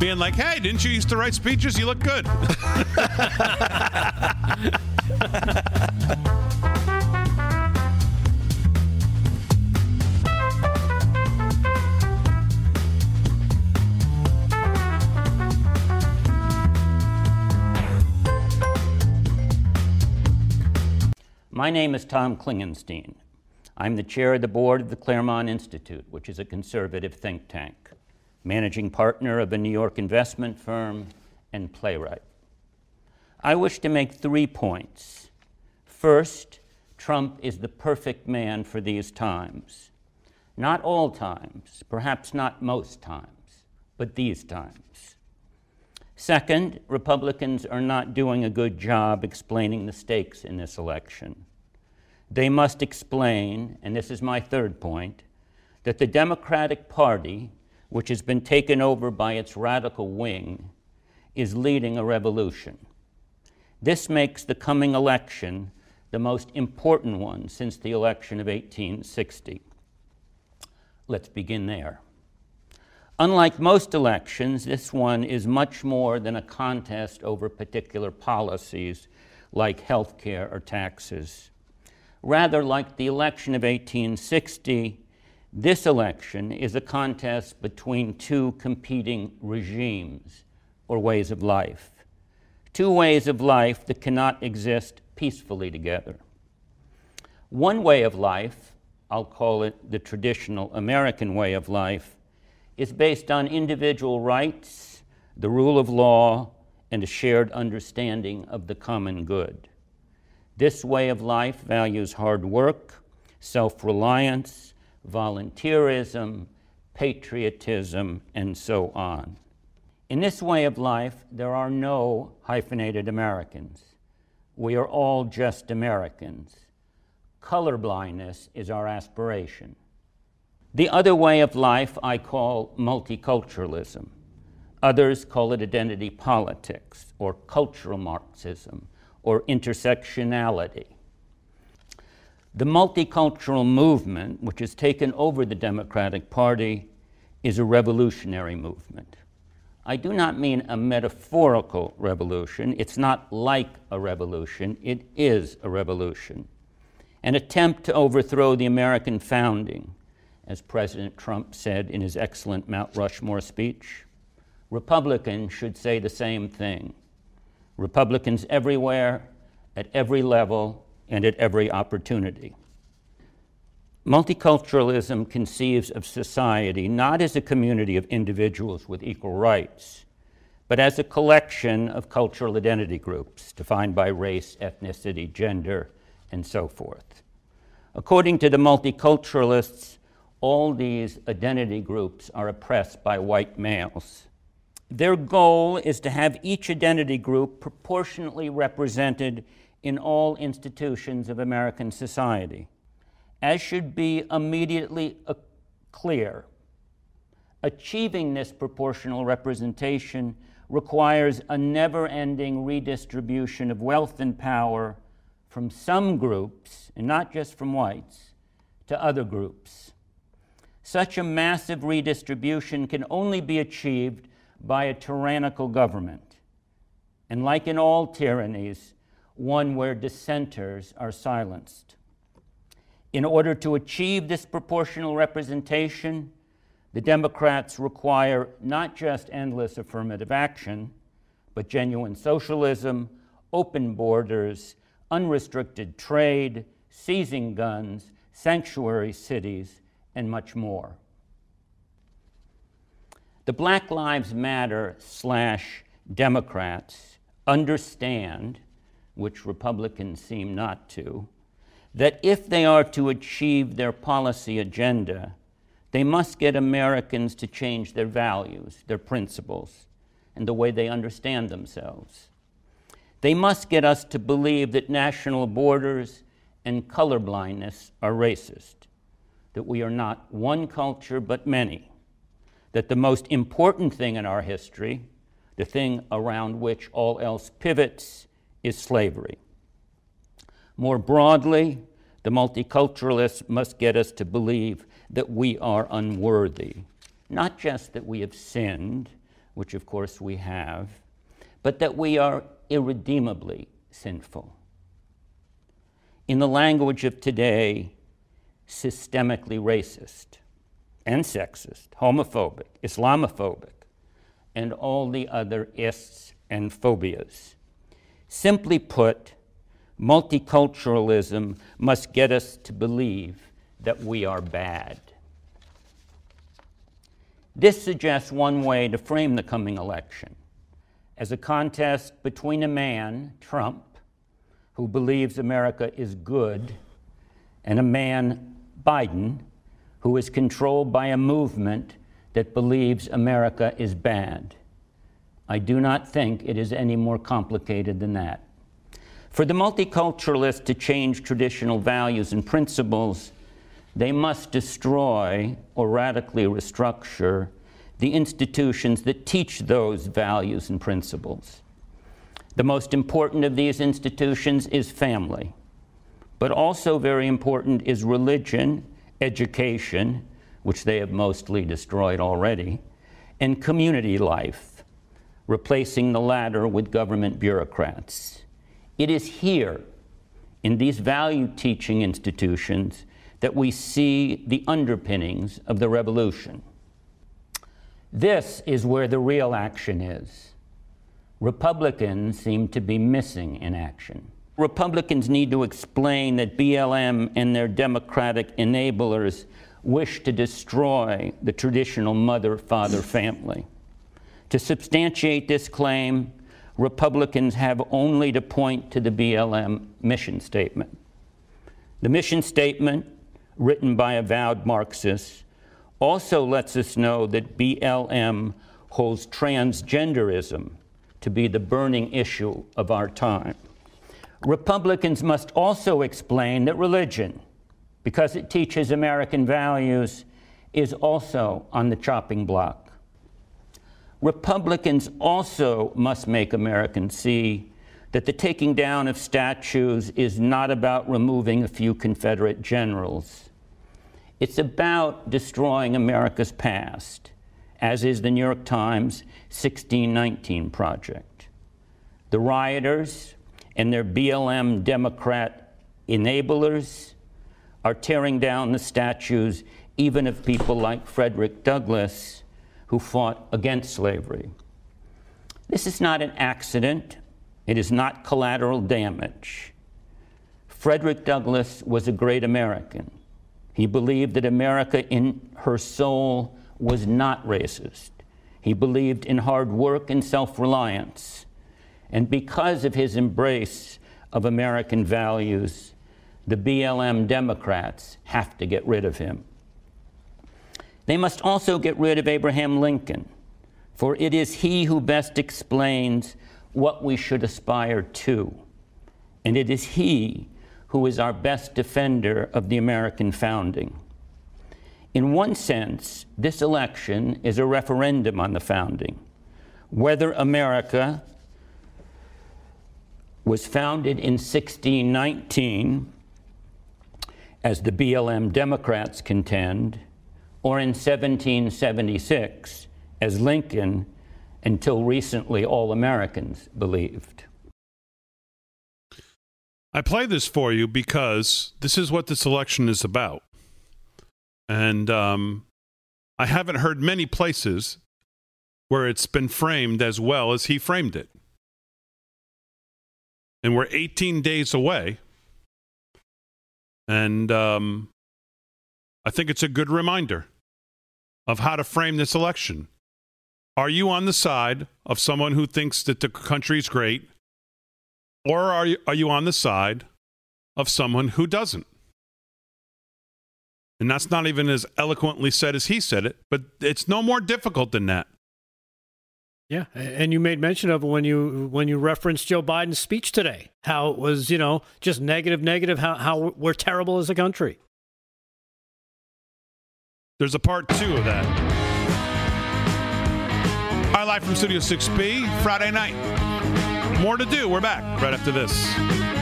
being like, "Hey, didn't you used to write speeches? You look good." My name is Tom Klingenstein. I'm the chair of the board of the Claremont Institute, which is a conservative think tank, managing partner of a New York investment firm, and playwright. I wish to make three points. First, Trump is the perfect man for these times. Not all times, perhaps not most times, but these times. Second, Republicans are not doing a good job explaining the stakes in this election. They must explain, and this is my third point, that the Democratic Party, which has been taken over by its radical wing, is leading a revolution. This makes the coming election the most important one since the election of 1860. Let's begin there. Unlike most elections, this one is much more than a contest over particular policies like health care or taxes. Rather, like the election of 1860, this election is a contest between two competing regimes or ways of life. Two ways of life that cannot exist peacefully together. One way of life, I'll call it the traditional American way of life, is based on individual rights, the rule of law, and a shared understanding of the common good. This way of life values hard work, self reliance, volunteerism, patriotism, and so on. In this way of life, there are no hyphenated Americans. We are all just Americans. Colorblindness is our aspiration. The other way of life I call multiculturalism. Others call it identity politics or cultural Marxism or intersectionality. The multicultural movement, which has taken over the Democratic Party, is a revolutionary movement. I do not mean a metaphorical revolution. It's not like a revolution, it is a revolution. An attempt to overthrow the American founding, as President Trump said in his excellent Mount Rushmore speech. Republicans should say the same thing. Republicans everywhere, at every level, and at every opportunity. Multiculturalism conceives of society not as a community of individuals with equal rights, but as a collection of cultural identity groups defined by race, ethnicity, gender, and so forth. According to the multiculturalists, all these identity groups are oppressed by white males. Their goal is to have each identity group proportionately represented in all institutions of American society as should be immediately clear. Achieving this proportional representation requires a never ending redistribution of wealth and power from some groups, and not just from whites, to other groups. Such a massive redistribution can only be achieved by a tyrannical government. And like in all tyrannies, one where dissenters are silenced. In order to achieve this proportional representation, the Democrats require not just endless affirmative action, but genuine socialism, open borders, unrestricted trade, seizing guns, sanctuary cities, and much more. The Black Lives Matter slash Democrats understand, which Republicans seem not to, that if they are to achieve their policy agenda, they must get Americans to change their values, their principles, and the way they understand themselves. They must get us to believe that national borders and colorblindness are racist, that we are not one culture but many, that the most important thing in our history, the thing around which all else pivots, is slavery. More broadly, the multiculturalists must get us to believe that we are unworthy. Not just that we have sinned, which of course we have, but that we are irredeemably sinful. In the language of today, systemically racist and sexist, homophobic, Islamophobic, and all the other ists and phobias. Simply put, multiculturalism must get us to believe that we are bad. This suggests one way to frame the coming election as a contest between a man, Trump, who believes America is good, and a man, Biden, who is controlled by a movement that believes America is bad. I do not think it is any more complicated than that. For the multiculturalists to change traditional values and principles, they must destroy or radically restructure the institutions that teach those values and principles. The most important of these institutions is family, but also very important is religion, education, which they have mostly destroyed already, and community life, replacing the latter with government bureaucrats. It is here, in these value teaching institutions, that we see the underpinnings of the revolution. This is where the real action is. Republicans seem to be missing in action. Republicans need to explain that BLM and their Democratic enablers wish to destroy the traditional mother father family. To substantiate this claim, Republicans have only to point to the BLM mission statement. The mission statement, written by avowed Marxists, also lets us know that BLM holds transgenderism to be the burning issue of our time. Republicans must also explain that religion, because it teaches American values, is also on the chopping block. Republicans also must make Americans see that the taking down of statues is not about removing a few Confederate generals. It's about destroying America's past, as is the New York Times 1619 Project. The rioters and their BLM Democrat enablers are tearing down the statues even of people like Frederick Douglass who fought against slavery. This is not an accident, it is not collateral damage. Frederick Douglass was a great American. He believed that America in her soul was not racist. He believed in hard work and self reliance. And because of his embrace of American values, the BLM Democrats have to get rid of him. They must also get rid of Abraham Lincoln, for it is he who best explains what we should aspire to. And it is he who is our best defender of the American founding. In one sense, this election is a referendum on the founding. Whether America was founded in 1619, as the BLM Democrats contend, or in 1776, as Lincoln, until recently, all Americans believed. I play this for you because this is what this election is about. And um, I haven't heard many places where it's been framed as well as he framed it. And we're 18 days away. And um, I think it's a good reminder of how to frame this election. Are you on the side of someone who thinks that the country's great? Or are you, are you on the side of someone who doesn't? And that's not even as eloquently said as he said it, but it's no more difficult than that. Yeah, and you made mention of it when you when you referenced Joe Biden's speech today, how it was you know just negative, negative, how how we're terrible as a country. There's a part two of that. Hi, live from Studio 6B, Friday night. More to do. We're back right after this.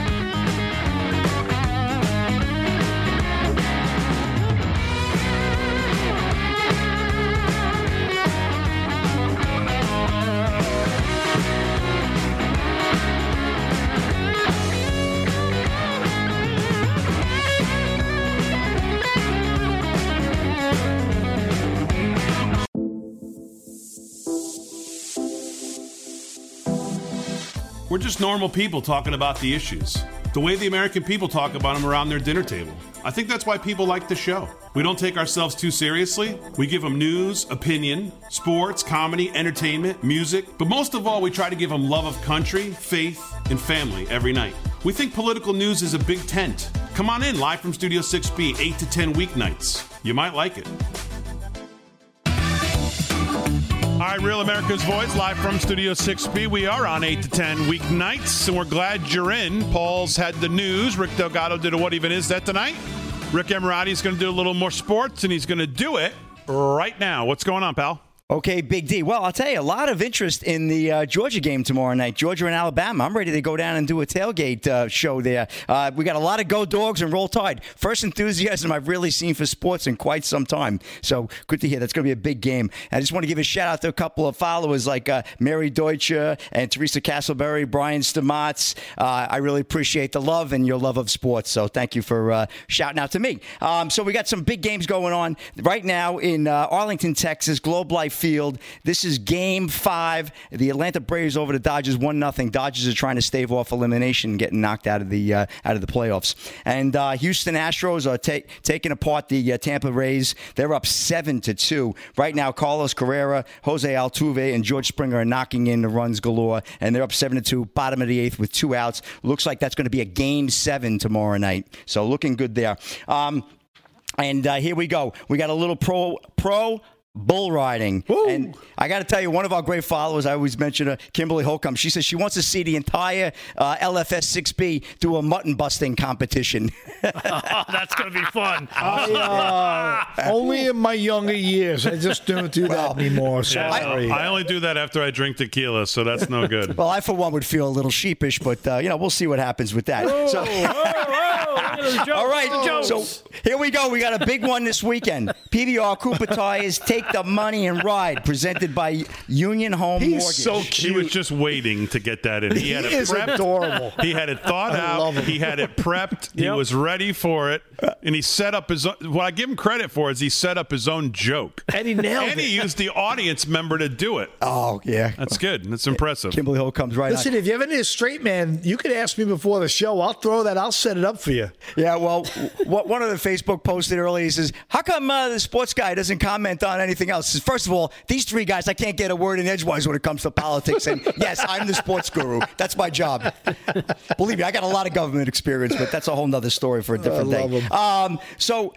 We're just normal people talking about the issues. The way the American people talk about them around their dinner table. I think that's why people like the show. We don't take ourselves too seriously. We give them news, opinion, sports, comedy, entertainment, music, but most of all, we try to give them love of country, faith, and family every night. We think political news is a big tent. Come on in live from Studio 6B, 8 to 10 weeknights. You might like it. Real America's Voice, live from Studio 6B. We are on 8 to 10 weeknights, and we're glad you're in. Paul's had the news. Rick Delgado did a What Even Is That tonight. Rick Emirati is going to do a little more sports, and he's going to do it right now. What's going on, pal? Okay, Big D. Well, I'll tell you, a lot of interest in the uh, Georgia game tomorrow night. Georgia and Alabama. I'm ready to go down and do a tailgate uh, show there. Uh, we got a lot of go dogs and roll tide. First enthusiasm I've really seen for sports in quite some time. So good to hear. That's going to be a big game. I just want to give a shout out to a couple of followers like uh, Mary Deutscher and Teresa Castleberry, Brian Stamatz. Uh, I really appreciate the love and your love of sports. So thank you for uh, shouting out to me. Um, so we got some big games going on right now in Arlington, Texas, Globe Life Field. This is game five. The Atlanta Braves over the Dodgers, one nothing. Dodgers are trying to stave off elimination, getting knocked out of the uh, out of the playoffs. And uh, Houston Astros are ta- taking apart the uh, Tampa Rays. They're up seven to two right now. Carlos Correa, Jose Altuve, and George Springer are knocking in the runs galore, and they're up seven to two, bottom of the eighth with two outs. Looks like that's going to be a game seven tomorrow night. So looking good there. Um, and uh, here we go. We got a little pro pro bull riding. And I got to tell you, one of our great followers, I always mention her, Kimberly Holcomb, she says she wants to see the entire uh, LFS 6B do a mutton busting competition. That's going to be fun. I, uh, only in my younger years. I just don't do that anymore. Sorry. I only do that after I drink tequila, so that's no good. well, I, for one, would feel a little sheepish, but, uh, you know, we'll see what happens with that. So, all right. So here we go. We got a big one this weekend. PBR Cooper Tires Take the Money and Ride, presented by Union Home He's Mortgage. so cute. He was just waiting to get that in. He had He it is prepped. adorable. He had it thought I out. love him. He had it prepped. He was ready for it, and he set up his. Own, what I give him credit for is he set up his own joke, And he nailed and it. he used the audience member to do it. Oh, yeah. That's good. That's impressive. Kimberly Holcomb's right Listen, if you ever need a straight man, you can ask me before the show. I'll throw that. I'll set it up for you. Yeah, well, what one of the Facebook posted earlier, he says, "How come uh, the sports guy doesn't comment on anything else?" Says, First of all, these three guys, I can't get a word in edgewise when it comes to politics. And yes, I'm the sports guru. That's my job. Believe me, I got a lot of government experience, but that's a whole nother story for a different day. Um, so.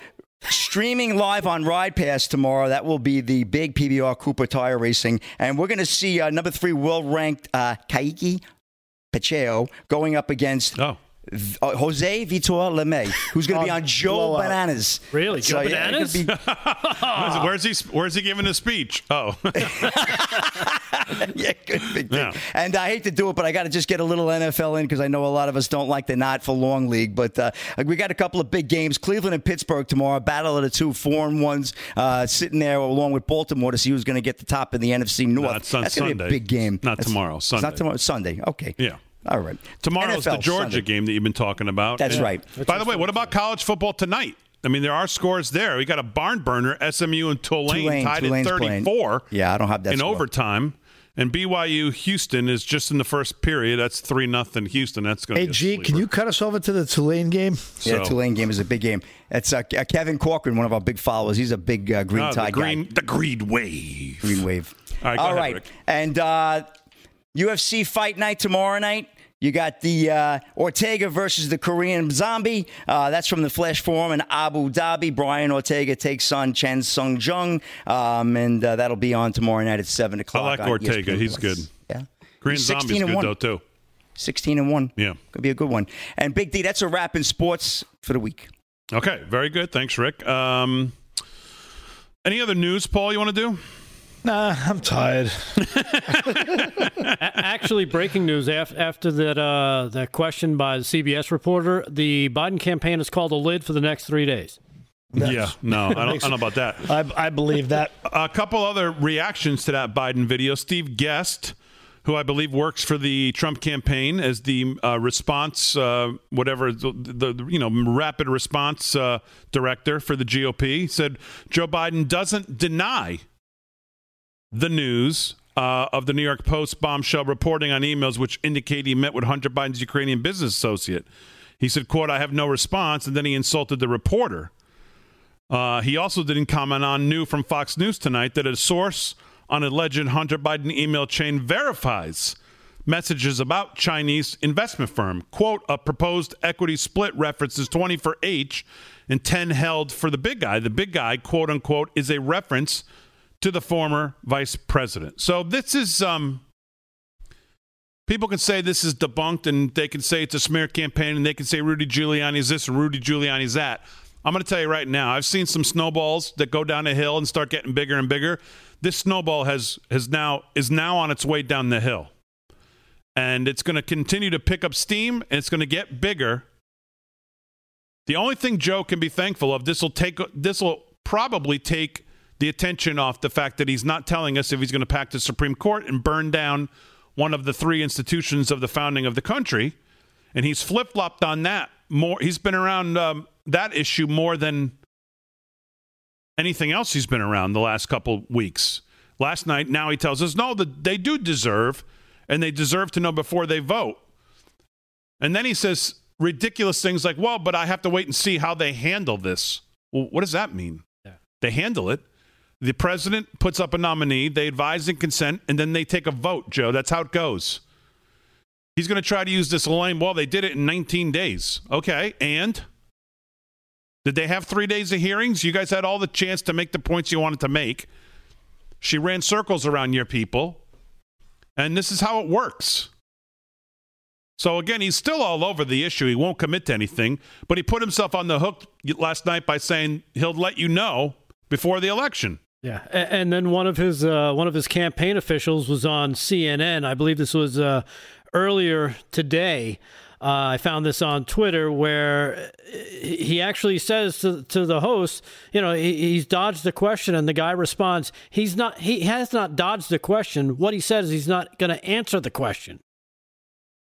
Streaming live on Ride Pass tomorrow. That will be the big PBR Cooper tire racing. And we're going to see uh, number three world ranked uh, Kaique Pacheco going up against Oh. V- uh, Jose Vitor Leme, who's going to be Oh, on Joe blowout. Bananas. Really? Joe yeah, it could Bananas? be- Where's he? Where's he giving a speech? Oh, yeah, good big thing. Yeah. And I hate to do it, but I got to just get a little NFL in because I know a lot of us don't like the not for long league. But uh, we got a couple of big games: Cleveland and Pittsburgh tomorrow. Battle of the two foreign ones, uh, sitting there along with Baltimore to see who's going to get the top in the NFC North. it's on That's gonna be a big game. Not That's- tomorrow, It's Sunday. not tomorrow. Sunday. Okay. yeah. All right. Tomorrow's the Georgia Sunday. game that you've been talking about. That's And- right. By the way, what about college football tonight? I mean, there are scores there. We got a barn burner. SMU and Tulane, Tulane, tied Tulane's at playing. 34 Yeah, I don't have that in score. overtime. And BYU Houston is just in the first period. That's 3 nothing Houston. That's going to be great. Hey, be a G, can you cut us over to the Tulane game? Yeah, So- Tulane game is a big game. It's uh, Kevin Corcoran, one of our big followers. He's a big uh, green Oh, the green, guy. the green wave. Green wave. All right, go All ahead, right. Rick. And uh, UFC fight night tomorrow night. You got the uh, Ortega versus the Korean Zombie. Uh, that's from the Flash Forum in Abu Dhabi. Brian Ortega takes on Chan Sung Jung, um, and uh, that'll be on tomorrow night at seven o'clock. I like Ortega. ESPN He's Plus. good. Yeah, Korean Zombie's 16 and good, one. though, too. Sixteen and one. Yeah. could be a good one. And Big D, that's a wrap in sports for the week. Okay, very good. Thanks, Rick. Um, any other news, Paul, you want to do? Nah, I'm tired. Actually, breaking news af- after that uh, that question by the CBS reporter, the Biden campaign has called a lid for the next three days. Yeah, no, I don't, I don't know about that. I, I believe that. A couple other reactions to that Biden video. Steve Guest, who I believe works for the Trump campaign as the uh, response, uh, whatever the, the you know rapid response uh, director for the GOP, said Joe Biden doesn't deny the news uh, of the New York Post bombshell reporting on emails which indicate he met with Hunter Biden's Ukrainian business associate. He said, "quote I have no response," and then he insulted the reporter. Uh, he also didn't comment on new from Fox News tonight that a source on alleged Hunter Biden email chain verifies messages about Chinese investment firm. Quote, a proposed equity split references 20 for H and 10 held for the big guy. The big guy, quote unquote, is a reference to the former vice president. So this is um people can say this is debunked and they can say it's a smear campaign and they can say Rudy Giuliani is this and Rudy Giuliani is that. I'm going to tell you right now, I've seen some snowballs that go down a hill and start getting bigger and bigger. This snowball has has now is now on its way down the hill. And it's going to continue to pick up steam and it's going to get bigger. The only thing Joe can be thankful of this will take this will probably take the attention off the fact that he's not telling us if he's going to pack the Supreme Court and burn down one of the three institutions of the founding of the country. And he's flip flopped on that more. He's been around um, that issue more than anything else he's been around the last couple weeks. Last night, now he tells us, no, that they do deserve, and they deserve to know before they vote. And then he says ridiculous things like, well, but I have to wait and see how they handle this. Well, what does that mean? Yeah. They handle it. The president puts up a nominee, they advise and consent, and then they take a vote, Joe. That's how it goes. He's going to try to use this line. Well, they did it in 19 days. Okay, and did they have three days of hearings? You guys had all the chance to make the points you wanted to make. She ran circles around your people, and this is how it works. So again, he's still all over the issue. He won't commit to anything, but he put himself on the hook last night by saying he'll let you know before the election. Yeah, and then one of his uh, one of his campaign officials was on CNN. I believe this was uh, earlier today. Uh, I found this on Twitter where he actually says to, to the host, you know, he, he's dodged the question, and the guy responds, he's not, he has not dodged the question. What he says is he's not going to answer the question.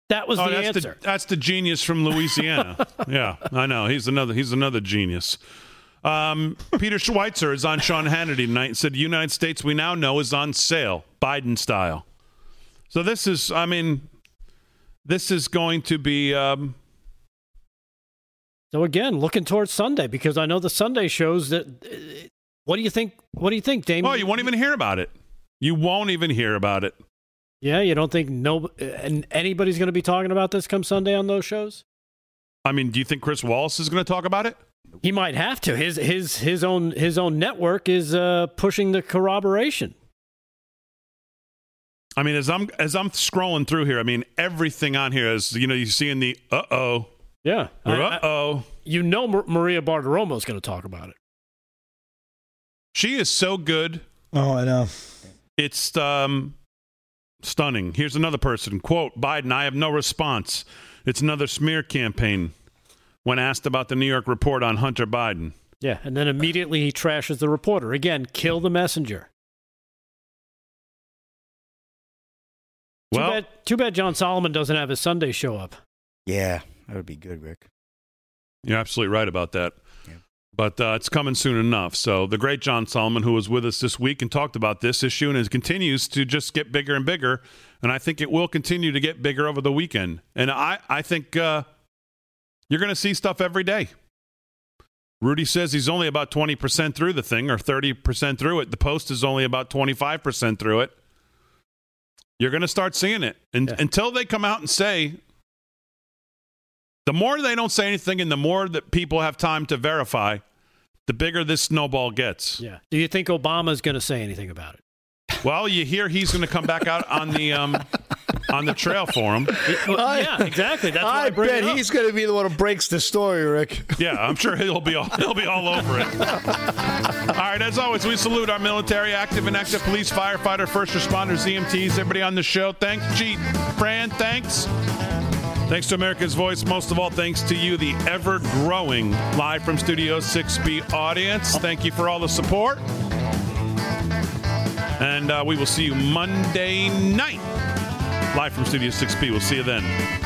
That was oh, the that's answer. The, that's the genius from Louisiana. yeah, I know. He's another. He's another genius. Um, Peter Schweizer is on Sean Hannity tonight and said, "The United States we now know is on sale, Biden style." So this is, I mean, this is going to be. Um, so again, looking towards Sunday because I know the Sunday shows that. Uh, what do you think? What do you think, Damon? Oh, you won't even hear about it. You won't even hear about it. Yeah, you don't think no and anybody's going to be talking about this come Sunday on those shows? I mean, do you think Chris Wallace is going to talk about it? He might have to. His his his own his own network is uh, pushing the corroboration. I mean, as I'm as I'm scrolling through here, I mean, everything on here is you know you see in the uh oh, yeah, uh oh. You know, Maria Bartiromo is going to talk about it. She is so good. Oh, I know. It's um stunning. Here's another person. Quote Biden, I have no response. It's another smear campaign when asked about the New York report on Hunter Biden. Yeah, and then immediately he trashes the reporter. Again, kill the messenger. Well, too bad, too bad John Solomon doesn't have his Sunday show up. Yeah, that would be good, Rick. You're absolutely right about that. But uh, it's coming soon enough. So the great John Solomon, who was with us this week and talked about this issue, and it continues to just get bigger and bigger. And I think it will continue to get bigger over the weekend. And I, I think uh, you're going to see stuff every day. Rudy says he's only about 20% through the thing or 30% through it. The Post is only about 25% through it. You're going to start seeing it. And yeah. until they come out and say, the more they don't say anything and the more that people have time to verify, the bigger this snowball gets. Yeah. Do you think Obama's going to say anything about it? Well, you hear he's going to come back out on the um, on the trail for him. yeah, exactly. That's I, I bet he's going to be the one who breaks the story, Rick. Yeah, I'm sure he'll be all, he'll be all over it. all right, as always, we salute our military, active and active police, firefighter, first responders, EMTs, everybody on the show. Thanks, Jeet, Fran. Thanks. Thanks to America's Voice. Most of all, thanks to you, the ever growing live from Studio 6B audience. Thank you for all the support. And uh, we will see you Monday night, live from Studio 6B. We'll see you then.